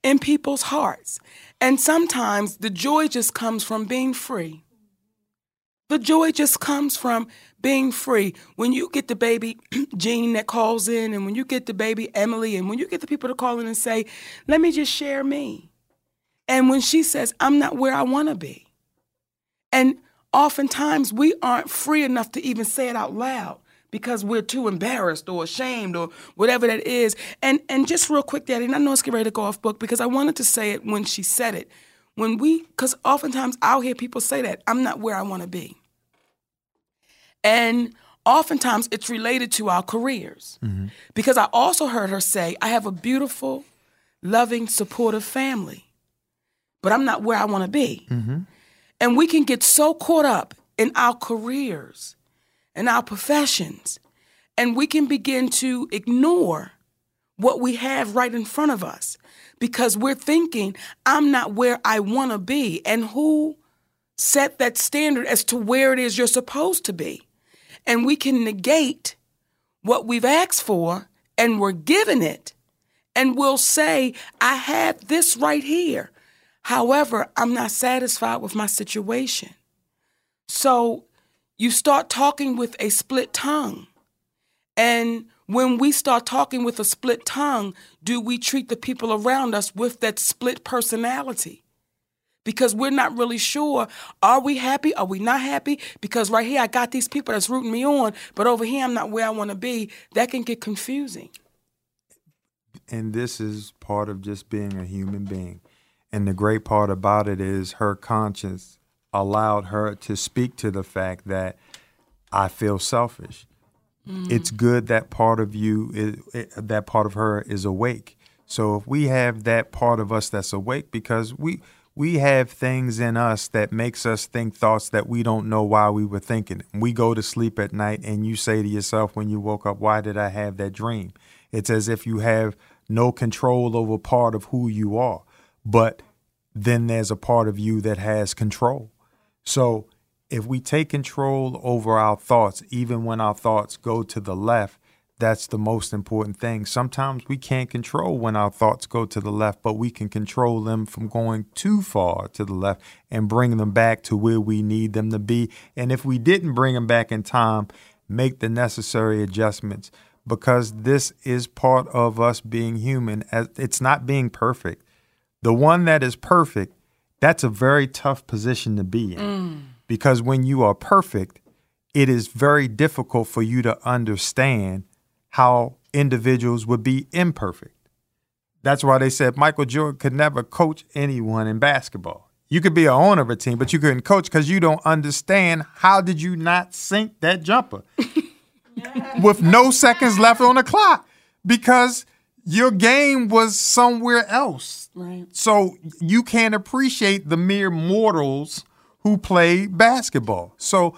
in people's hearts. And sometimes the joy just comes from being free. The joy just comes from being free. When you get the baby [clears throat] Gene that calls in, and when you get the baby Emily, and when you get the people to call in and say, let me just share me. And when she says, I'm not where I want to be. And oftentimes we aren't free enough to even say it out loud because we're too embarrassed or ashamed or whatever that is. And and just real quick, Daddy, and I know it's getting ready to go off book because I wanted to say it when she said it. When we, because oftentimes I'll hear people say that, I'm not where I want to be. And oftentimes it's related to our careers. Mm-hmm. Because I also heard her say, I have a beautiful, loving, supportive family, but I'm not where I want to be. Mm-hmm. And we can get so caught up in our careers and our professions, and we can begin to ignore what we have right in front of us because we're thinking, I'm not where I want to be. And who set that standard as to where it is you're supposed to be? And we can negate what we've asked for and we're given it. And we'll say, I have this right here. However, I'm not satisfied with my situation. So you start talking with a split tongue. And when we start talking with a split tongue, do we treat the people around us with that split personality? Because we're not really sure are we happy? Are we not happy? Because right here, I got these people that's rooting me on, but over here, I'm not where I want to be. That can get confusing. and this is part of just being a human being. And the great part about it is her conscience allowed her to speak to the fact that I feel selfish. Mm. It's good that part of you, is, eh, that part of her is awake. So if we have that part of us that's awake, because we we have things in us that makes us think thoughts that we don't know why we were thinking. We go to sleep at night and you say to yourself when you woke up, "Why did I have that dream?" It's as if you have no control over part of who you are, but then there's a part of you that has control. So if we take control over our thoughts, even when our thoughts go to the left, that's the most important thing. Sometimes we can't control when our thoughts go to the left, but we can control them from going too far to the left and bring them back to where we need them to be. And if we didn't bring them back in time, make the necessary adjustments because this is part of us being human. It's not being perfect. The one that is perfect, that's a very tough position to be in mm. because when you are perfect, it is very difficult for you to understand how individuals would be imperfect. That's why they said Michael Jordan could never coach anyone in basketball. You could be a owner of a team, but you couldn't coach because you don't understand how did you not sink that jumper [laughs] with no seconds left on the clock because your game was somewhere else. Right. So you can't appreciate the mere mortals who play basketball. So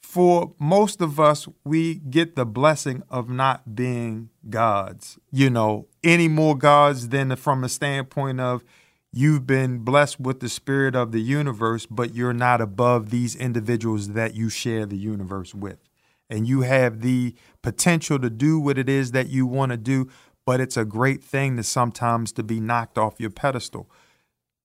for most of us, we get the blessing of not being gods, you know, any more gods than from a standpoint of you've been blessed with the spirit of the universe, but you're not above these individuals that you share the universe with. And you have the potential to do what it is that you want to do, but it's a great thing to sometimes to be knocked off your pedestal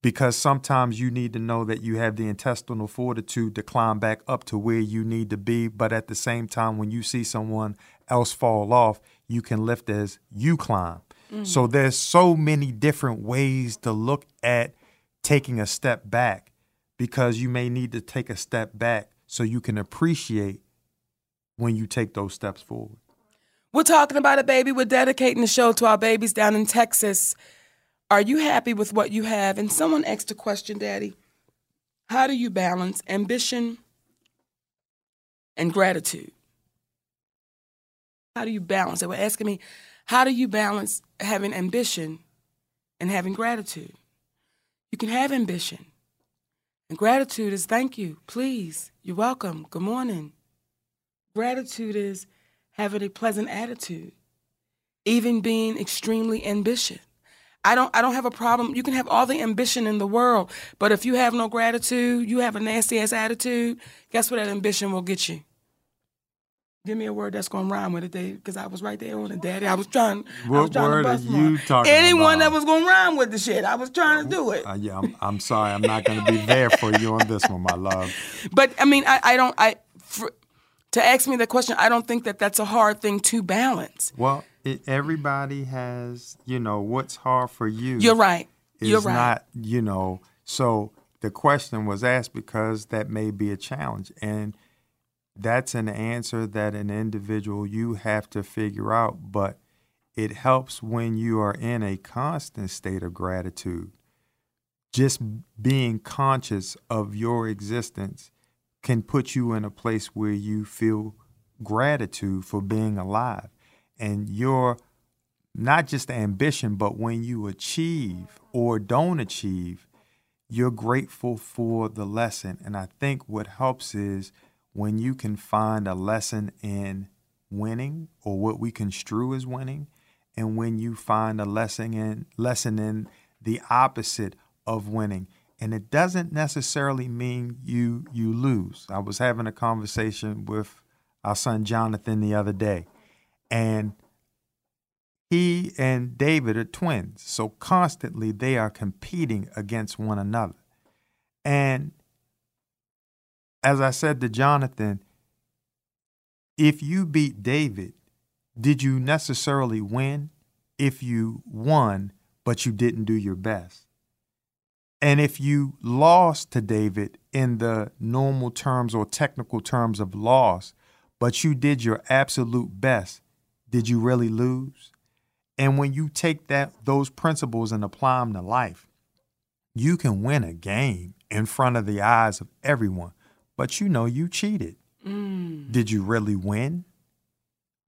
because sometimes you need to know that you have the intestinal fortitude to climb back up to where you need to be. But at the same time, when you see someone else fall off, you can lift as you climb. Mm. So there's so many different ways to look at taking a step back because you may need to take a step back so you can appreciate when you take those steps forward. We're talking about a baby. We're dedicating the show to our babies down in Texas. Are you happy with what you have? And someone asked a question, Daddy. How do you balance ambition and gratitude? How do you balance? They were asking me, how do you balance having ambition and having gratitude? You can have ambition. And gratitude is thank you, please, you're welcome, good morning. Gratitude is having a pleasant attitude, even being extremely ambitious. I don't I don't have a problem. You can have all the ambition in the world, but if you have no gratitude, you have a nasty ass attitude, guess what that ambition will get you? Give me a word that's gonna rhyme with it, Dave, because I was right there on it, Daddy. I was trying. What I was trying word to are you talking Anyone about? that was gonna rhyme with the shit, I was trying to do it. Uh, yeah, I'm, I'm sorry. I'm not going to be there for you on this one, my love. [laughs] But I mean, I, I don't. I for, to ask me the question, I don't think that that's a hard thing to balance. Well, it, everybody has, you know, what's hard for you. You're right. You're right. not, you know, so the question was asked because that may be a challenge. And that's an answer that an individual you have to figure out. But it helps when you are in a constant state of gratitude. Just being conscious of your existence can put you in a place where you feel gratitude for being alive. And your not just ambition, but when you achieve or don't achieve, you're grateful for the lesson. And I think what helps is when you can find a lesson in winning or what we construe as winning, and when you find a lesson in lesson in the opposite of winning. And it doesn't necessarily mean you you lose. I was having a conversation with our son Jonathan the other day, and he and David are twins. So constantly they are competing against one another. And as I said to Jonathan, if you beat David, did you necessarily win? If you won, but you didn't do your best. And if you lost to David in the normal terms or technical terms of loss, but you did your absolute best, did you really lose? And when you take that those principles and apply them to life, you can win a game in front of the eyes of everyone, but you know you cheated. Mm. Did you really win?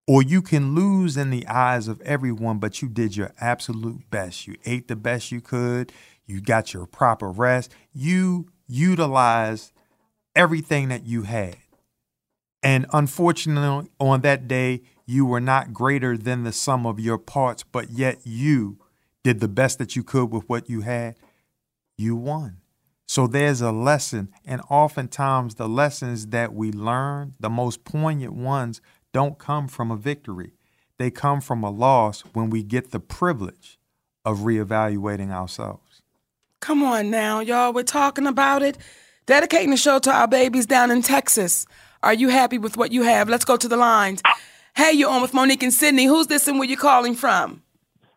Or you can lose in the eyes of everyone, but you did your absolute best. You ate the best you could. You got your proper rest. You utilized everything that you had. And unfortunately, on that day, you were not greater than the sum of your parts, but yet you did the best that you could with what you had. You won. So there's a lesson. And oftentimes, the lessons that we learn, the most poignant ones, don't come from a victory. They come from a loss when we get the privilege of reevaluating ourselves. Come on now, y'all. We're talking about it. Dedicating the show to our babies down in Texas. Are you happy with what you have? Let's go to the lines. Hey, you're on with Monique and Sydney. Who's this and where you calling from?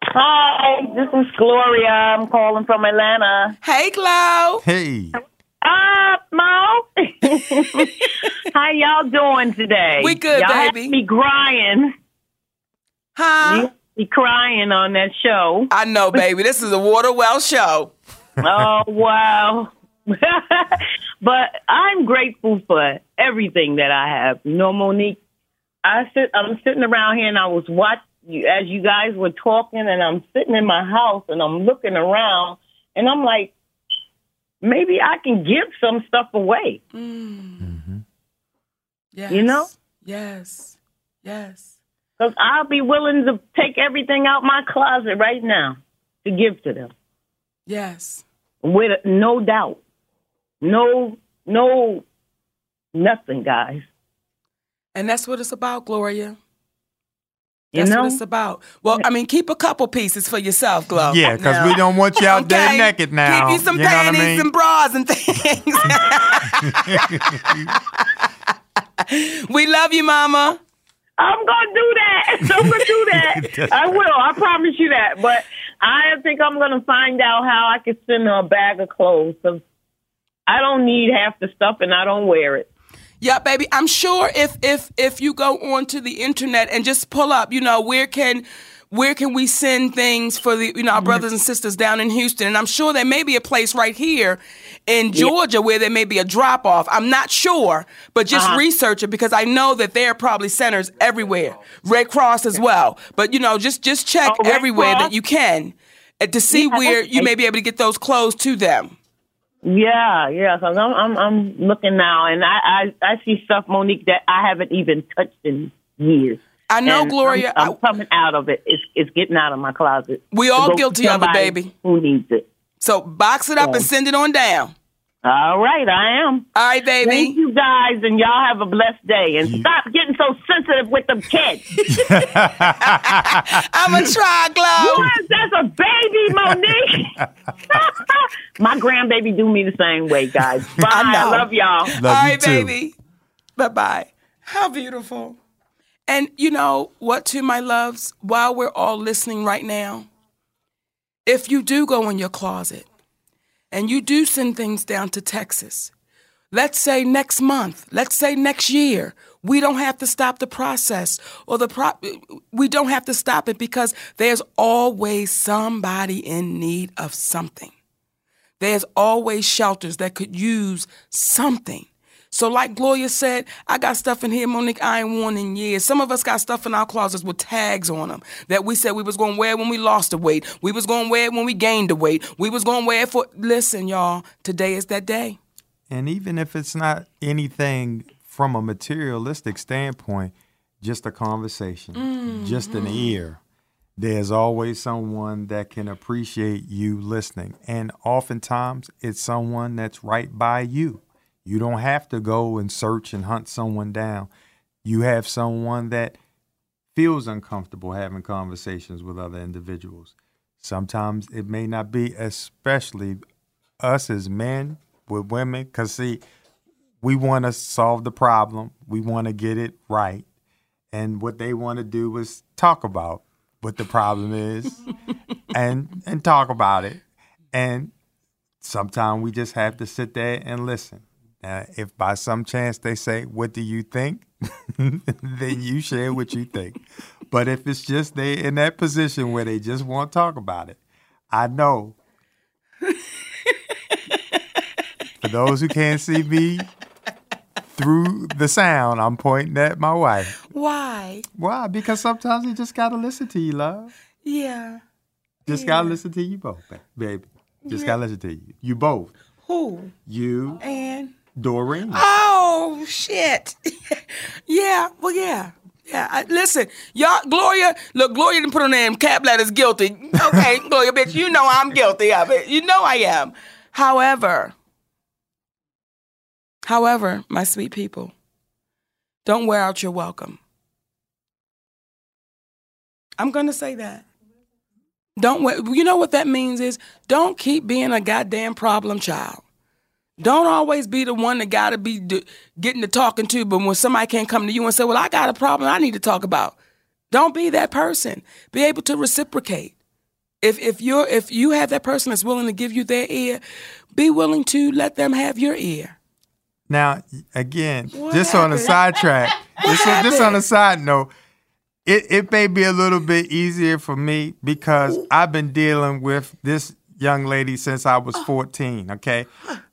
Hi, this is Gloria. I'm calling from Atlanta. Hey, Glo. Hey. Up, Mo. [laughs] How y'all doing today? We good, y'all have baby. me crying. Huh? You be crying on that show. I know, baby. This is a water well show. Oh wow. [laughs] but I'm grateful for everything that I have. You know, Monique, I sit I'm sitting around here and I was watching you as you guys were talking and I'm sitting in my house and I'm looking around and I'm like, maybe I can give some stuff away. Mm. Yes. You know? Yes. Yes. Because I'll be willing to take everything out my closet right now to give to them. Yes. With no doubt. No, no, nothing, guys. And that's what it's about, Gloria. You That's know? what it's about. Well, I mean, keep a couple pieces for yourself, Glow. Yeah, because we don't want you out there naked now. Keep you some You know what I panties mean? and bras and things. [laughs] [laughs] we love you, Mama. I'm gonna do that. [laughs] I'm gonna do that. [laughs] I will. I promise you that. But I think I'm gonna find out how I can send her a bag of clothes. 'cause I don't need half the stuff, and I don't wear it. Yeah, baby. I'm sure if if if you go onto the internet and just pull up, you know, where can where can we send things for the you know our brothers and sisters down in Houston? And I'm sure there may be a place right here in Georgia where there may be a drop off. I'm not sure, but just Uh-huh. research it because I know that there are probably centers everywhere. Red Cross as well. But you know, just just check Oh, everywhere Cross? that you can uh, to see Yeah, where you may be able to get those clothes to them. Yeah, yeah. So I'm I'm I'm looking now, and I I, I see stuff, Monique, that I haven't even touched in years. I know, And Gloria. I'm, I'm coming out of it. It's it's getting out of my closet. We all guilty of it, somebody baby. Who needs it? So box it up and send it on down. All right, I am. All right, baby. Thank you guys, and y'all have a blessed day. And stop getting so sensitive with them kids. I'm a try, Glow. Yours, that's a baby, Monique. [laughs] My grandbaby do me the same way, guys. Bye. I I, love y'all. Love All you too. baby. Bye bye. How beautiful. And you know what, to my loves, while we're all listening right now, if you do go in your closet and you do send things down to Texas, let's say next month, let's say next year, we don't have to stop the process or the pro- we don't have to stop it because there's always somebody in need of something. There's always shelters that could use something. So, like Gloria said, I got stuff in here, Monique, I ain't worn in years. Some of us got stuff in our closets with tags on them that we said we was gonna wear when we lost the weight. We was gonna wear it when we gained the weight. We was gonna wear it for. Listen, y'all, today is that day. And even if it's not anything from a materialistic standpoint, just a conversation, just an mm-hmm. ear, there's always someone that can appreciate you listening. And oftentimes, it's someone that's right by you. You don't have to go and search and hunt someone down. You have someone that feels uncomfortable having conversations with other individuals. Sometimes it may not be, especially us as men with women, because see, we want to solve the problem, we want to get it right. And what they want to do is talk about what the problem is [laughs] and and talk about it. And sometimes we just have to sit there and listen. Now, if by some chance they say, What do you think? [laughs] then you share what you think. But if it's just they in that position where they just won't talk about it, I know. [laughs] For those who can't see me through the sound, I'm pointing at my wife. Why? Why? Because sometimes you just gotta listen to you, love. Yeah. Just gotta listen to you both, baby. Just gotta listen to you. You both. Who? You, And Doreen. oh shit. [laughs] yeah. Well, yeah. Yeah, I, listen, y'all, Gloria, look, Gloria didn't put her name, cap letters guilty. Okay, [laughs] Gloria, bitch, you know I'm guilty of it. You know I am. However, however, my sweet people, don't wear out your welcome. I'm going to say that. Don't wear, you know what that means is don't keep being a goddamn problem child. Don't always be the one that got to be d- getting to talking to, but when somebody can't come to you and say, Well, I got a problem I need to talk about, don't be that person. Be able to reciprocate. If, if, you're, if you have that person that's willing to give you their ear, be willing to let them have your ear. Now, again, What just on a happened? sidetrack, [laughs] just, on, just on a side note, it, it may be a little bit easier for me because I've been dealing with this young lady since I was 14, okay?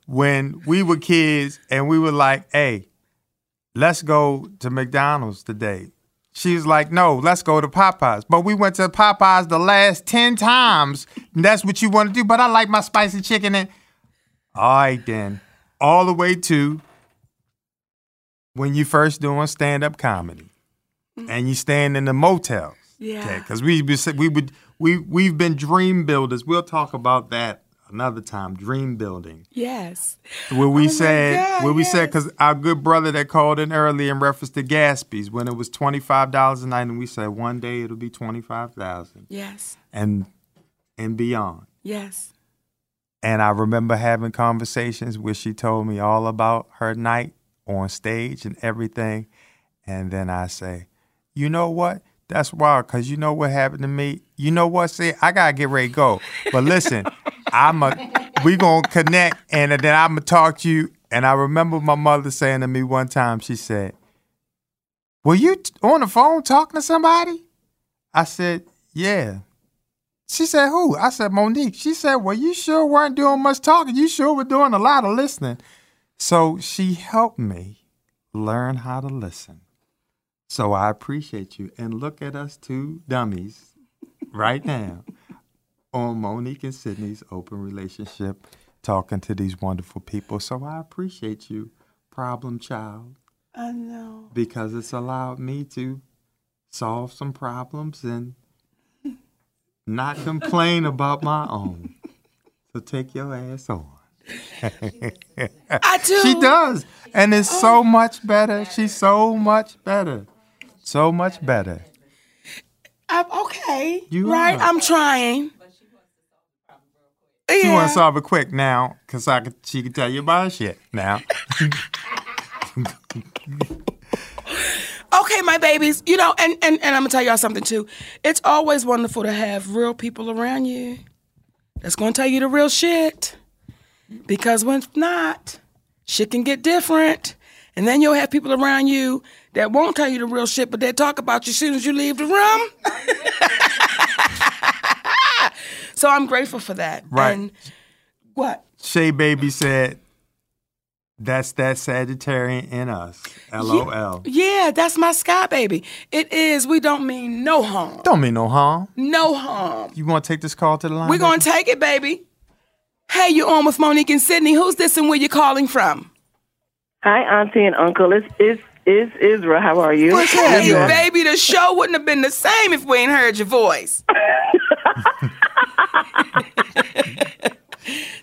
When we were kids and we were like, hey, let's go to McDonald's today. She was like, no, let's go to Popeyes. But we went to Popeyes the last 10 times. And that's what you want to do. But I like my spicy chicken. And all right, then. All the way to when you first doing stand up comedy, mm-hmm. and you stand in the motels. Yeah. Because we we said we would we we've been dream builders. We'll talk about that another time. Dream building. Yes. Where we Oh said, God, where we said, because our good brother that called in early in reference to Gatsby's when it was twenty five dollars a night, and we said one day it'll be twenty five thousand, Yes. and and beyond. Yes. And I remember having conversations where she told me all about her night on stage and everything, and then I say, you know what? That's wild, cause you know what happened to me. You know what? See, I gotta get ready to go. But listen, [laughs] I'm a we gonna connect, and then I'm gonna talk to you. And I remember my mother saying to me one time, she said, "Were you t- on the phone talking to somebody?" I said, "Yeah." She said, "Who?" I said, "Monique." She said, "Well, you sure weren't doing much talking. You sure were doing a lot of listening." So she helped me learn how to listen. So I appreciate you. And look at us two dummies right now on Monique and Sydney's open relationship, talking to these wonderful people. So I appreciate you, problem child, I know. because it's allowed me to solve some problems and [laughs] not complain about my own. So take your ass on. I do. She does. And it's so oh. much better. She's so much better. So much better. I'm okay. You right? are. I'm trying. She Yeah. want to solve it quick now, cause I could, she could tell you about her shit now. Okay, my babies. You know, and, and, and I'm gonna tell y'all something too. It's always wonderful to have real people around you that's gonna tell you the real shit. Because when it's not, shit can get different. And then you'll have people around you that won't tell you the real shit, but they talk about you as soon as you leave the room. [laughs] so I'm grateful for that. Right. And what? Shay Baby said, "That's that Sagittarian in us." LOL. Yeah, that's my sky baby. It is. We don't mean no harm. Don't mean no harm. No harm. You want to take this call to the line? We're gonna take it, baby. Hey, you on with Monique and Sydney? Who's this and where you calling from? Hi, Auntie and Uncle. It's it's it's Israel. How are you? Hey, baby, the show wouldn't have been the same if we ain't heard your voice. [laughs]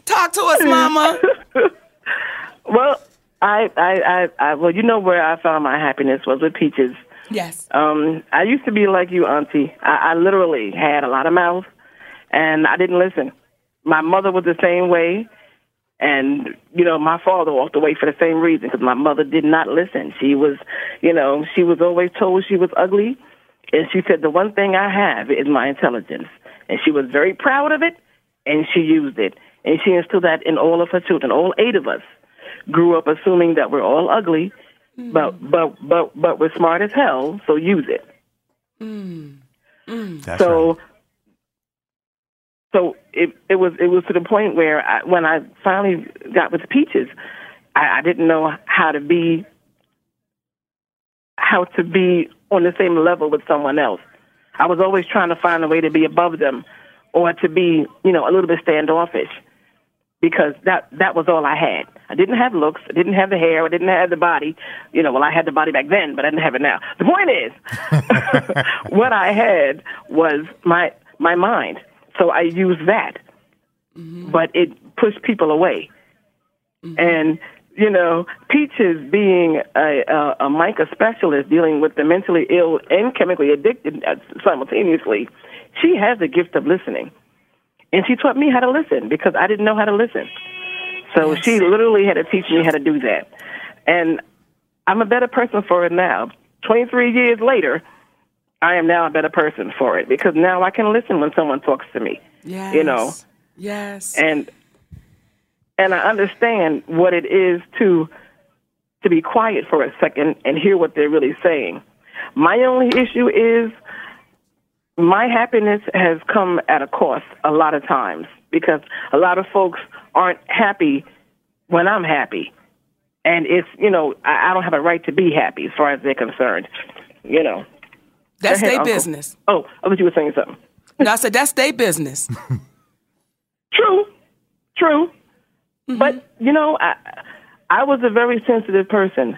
Talk to us, Mama. Well, I, I, I, I, well, you know where I found my happiness was with Peaches. Yes. Um, I used to be like you, Auntie. I, I literally had a lot of mouth, and I didn't listen. My mother was the same way, and you know, my father walked away for the same reason because my mother did not listen. She was, you know, she was always told she was ugly, and she said the one thing I have is my intelligence, and she was very proud of it, and she used it, and she instilled that in all of her children. All eight of us grew up assuming that we're all ugly, hmm. but but but but we're smart as hell, so use it. Hmm. Hmm. That's so so it it was it was to the point where I, when I finally got with Peaches, I, I didn't know how to be how to be on the same level with someone else. I was always trying to find a way to be above them or to be, you know, a little bit standoffish because that that was all I had. I didn't have looks, I didn't have the hair, I didn't have the body. You know, well I had the body back then, but I didn't have it now. The point is [laughs] [laughs] what I had was my my mind. So I used that. But it pushed people away. And you know, Peaches being a, a, a MICA specialist dealing with the mentally ill and chemically addicted uh, simultaneously, she has the gift of listening. And she taught me how to listen because I didn't know how to listen. So she literally had to teach me how to do that. And I'm a better person for it now. 23 years later, I am now a better person for it because now I can listen when someone talks to me. Yes. You know, Yes. and and I understand what it is to to be quiet for a second and hear what they're really saying. My only issue is my happiness has come at a cost a lot of times because a lot of folks aren't happy when I'm happy. And it's, you know, I, I don't have a right to be happy as far as they're concerned. You know. That's their business. Oh, I thought you were saying something. No, I said that's their business. [laughs] True, true. Mm-hmm. But you know, I I was a very sensitive person,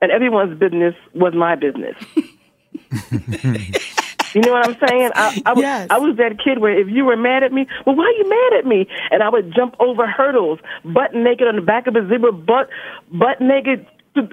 and everyone's business was my business. [laughs] you know what I'm saying? I, I, was, Yes. I was that kid where if you were mad at me, well, why are you mad at me? And I would jump over hurdles, butt naked on the back of a zebra, butt butt naked th-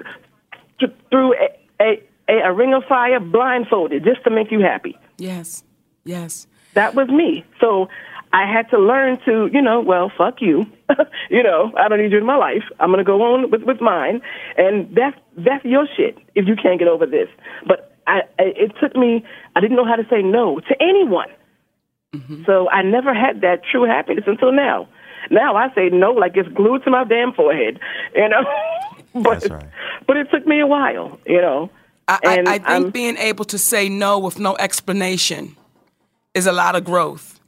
th- through a, a, a, a ring of fire, blindfolded, just to make you happy. Yes. Yes. That was me. So I had to learn to, you know, well, fuck you. [laughs] you know, I don't need you in my life. I'm gonna go on with with mine, and that's that's your shit. If you can't get over this, but I, I it took me. I didn't know how to say no to anyone. Mm-hmm. So I never had that true happiness until now. Now I say no like it's glued to my damn forehead. You know, [laughs] but but it took me a while. You know, I, I, And I think I'm- being able to say no with no explanation is a lot of growth.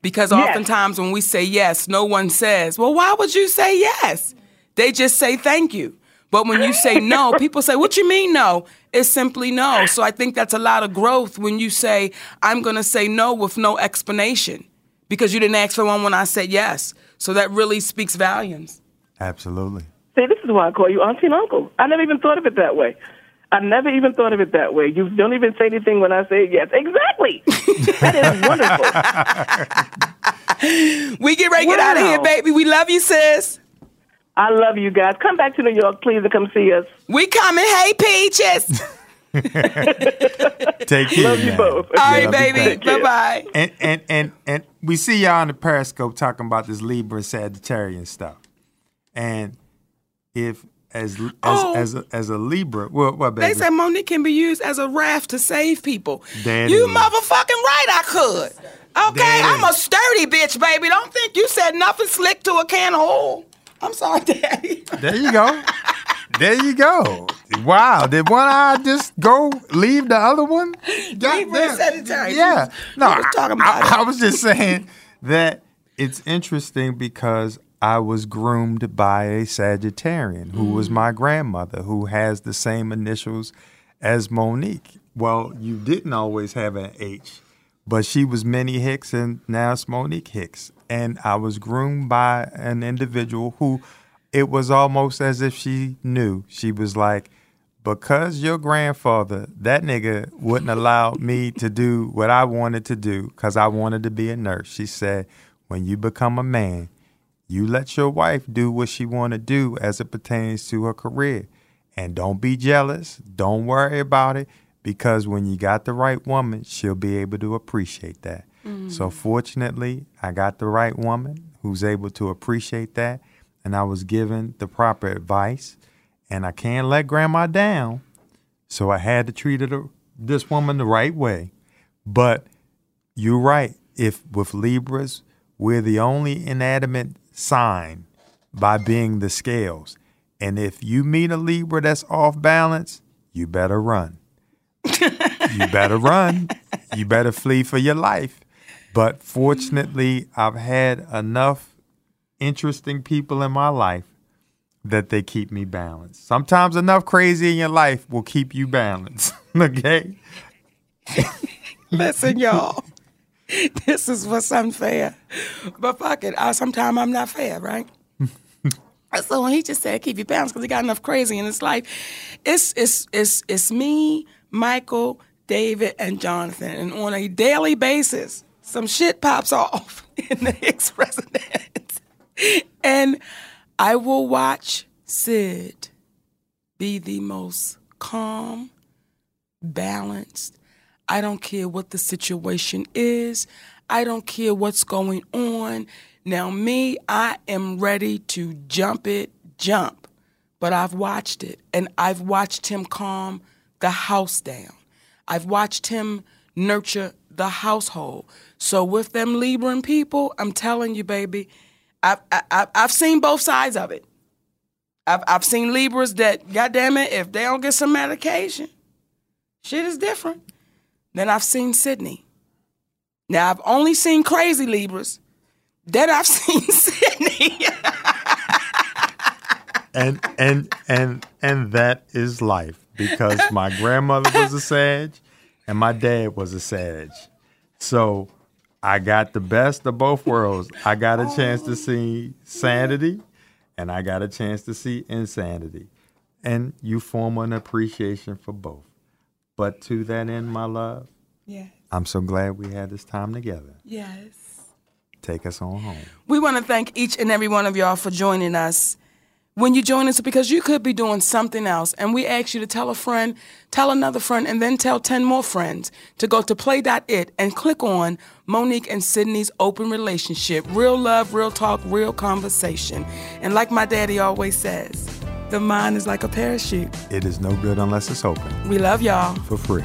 Because Yes. oftentimes when we say yes, no one says, Well, why would you say yes? They just say thank you. But when you say no, [laughs] people say, What you mean no? It's simply no. So I think that's a lot of growth when you say, I'm going to say no with no explanation because you didn't ask for one when I said yes. So that really speaks volumes. Absolutely. See, this is why I call you auntie and uncle. I never even thought of it that way. I never even thought of it that way. You don't even say anything when I say yes. Exactly. that is wonderful. We get ready to get out of here, baby. We love you, sis. I love you guys. Come back to New York, please, and come see us. We coming. Hey, Peaches. [laughs] Take care. Love you both. All right, baby. Bye bye. And and and and we see y'all on the Periscope talking about this Libra and Sagittarian stuff. And if as as Oh. as a, as a Libra, what what They baby? said Monique can be used as a raft to save people. It you is. motherfucking right, I could. Okay, I'm a sturdy bitch, baby. Don't think you said nothing slick to a can of oil. I'm sorry, [laughs] Daddy. There you go. There you go. Wow. Did one eye just go leave the other one? Libra Sagittarius. Yeah. No, was I, I. I was just saying that it's interesting because I was groomed by a Sagittarian who was Mm. my grandmother, who has the same initials as Monique. Well, you didn't always have an H, but she was Minnie Hicks and now it's Monique Hicks. And I was groomed by an individual who it was almost as if she knew. She was like, because your grandfather, that nigga wouldn't allow me to do what I wanted to do because I wanted to be a nurse. She said, when you become a man, you let your wife do what she want to do as it pertains to her career. And don't be jealous. Don't worry about it because when you got the right woman, she'll be able to appreciate that. Mm. So fortunately, I got the right woman who's able to appreciate that. And I was given the proper advice. And I can't let grandma down. So I had to treat her, this woman the right way. But you're right. If with Libras, we're the only inanimate sign by being the scales. And if you meet a Libra that's off balance, you better run. you better [laughs] run. You better flee for your life. But fortunately, I've had enough interesting people in my life that they keep me balanced. Sometimes enough crazy in your life will keep you balanced. [laughs] okay? [laughs] Listen, y'all. [laughs] This is what's unfair. But fuck it. Uh, I, sometimes I'm not fair, right? [laughs] so when he just said keep you balanced because he got enough crazy in his life, it's it's it's it's me, Michael, David, and Jonathan, and on a daily basis, some shit pops off [laughs] in the Hicks residence, and I will watch Sid be the most calm, balanced. I don't care what the situation is. I don't care what's going on. Now, me, I am ready to jump it, jump. But I've watched it, and I've watched him calm the house down. I've watched him nurture the household. So, with them Libran people, I'm telling you, baby, I've, I, I've seen both sides of it. I've, I've seen Libras that, goddamn it, if they don't get some medication, shit is different. Then I've seen Sidney. Now I've only seen crazy Libras. Then I've [laughs] seen Sidney. and and and and that is life because my grandmother was a Sag and my dad was a Sag. So I got the best of both worlds. I got a chance to see sanity and I got a chance to see insanity. and you form an appreciation for both. But to that end, my love, Yes. I'm so glad we had this time together. Yes. Take us on home. We want to thank each and every one of y'all for joining us. When you join us, because you could be doing something else, and we ask you to tell a friend, tell another friend, and then tell 10 more friends to go to play.it and click on Monique and Sidney's open relationship. Real love, real talk, real conversation. And like my daddy always says, the mind is like a parachute. It is no good unless it's open We love y'all. for free.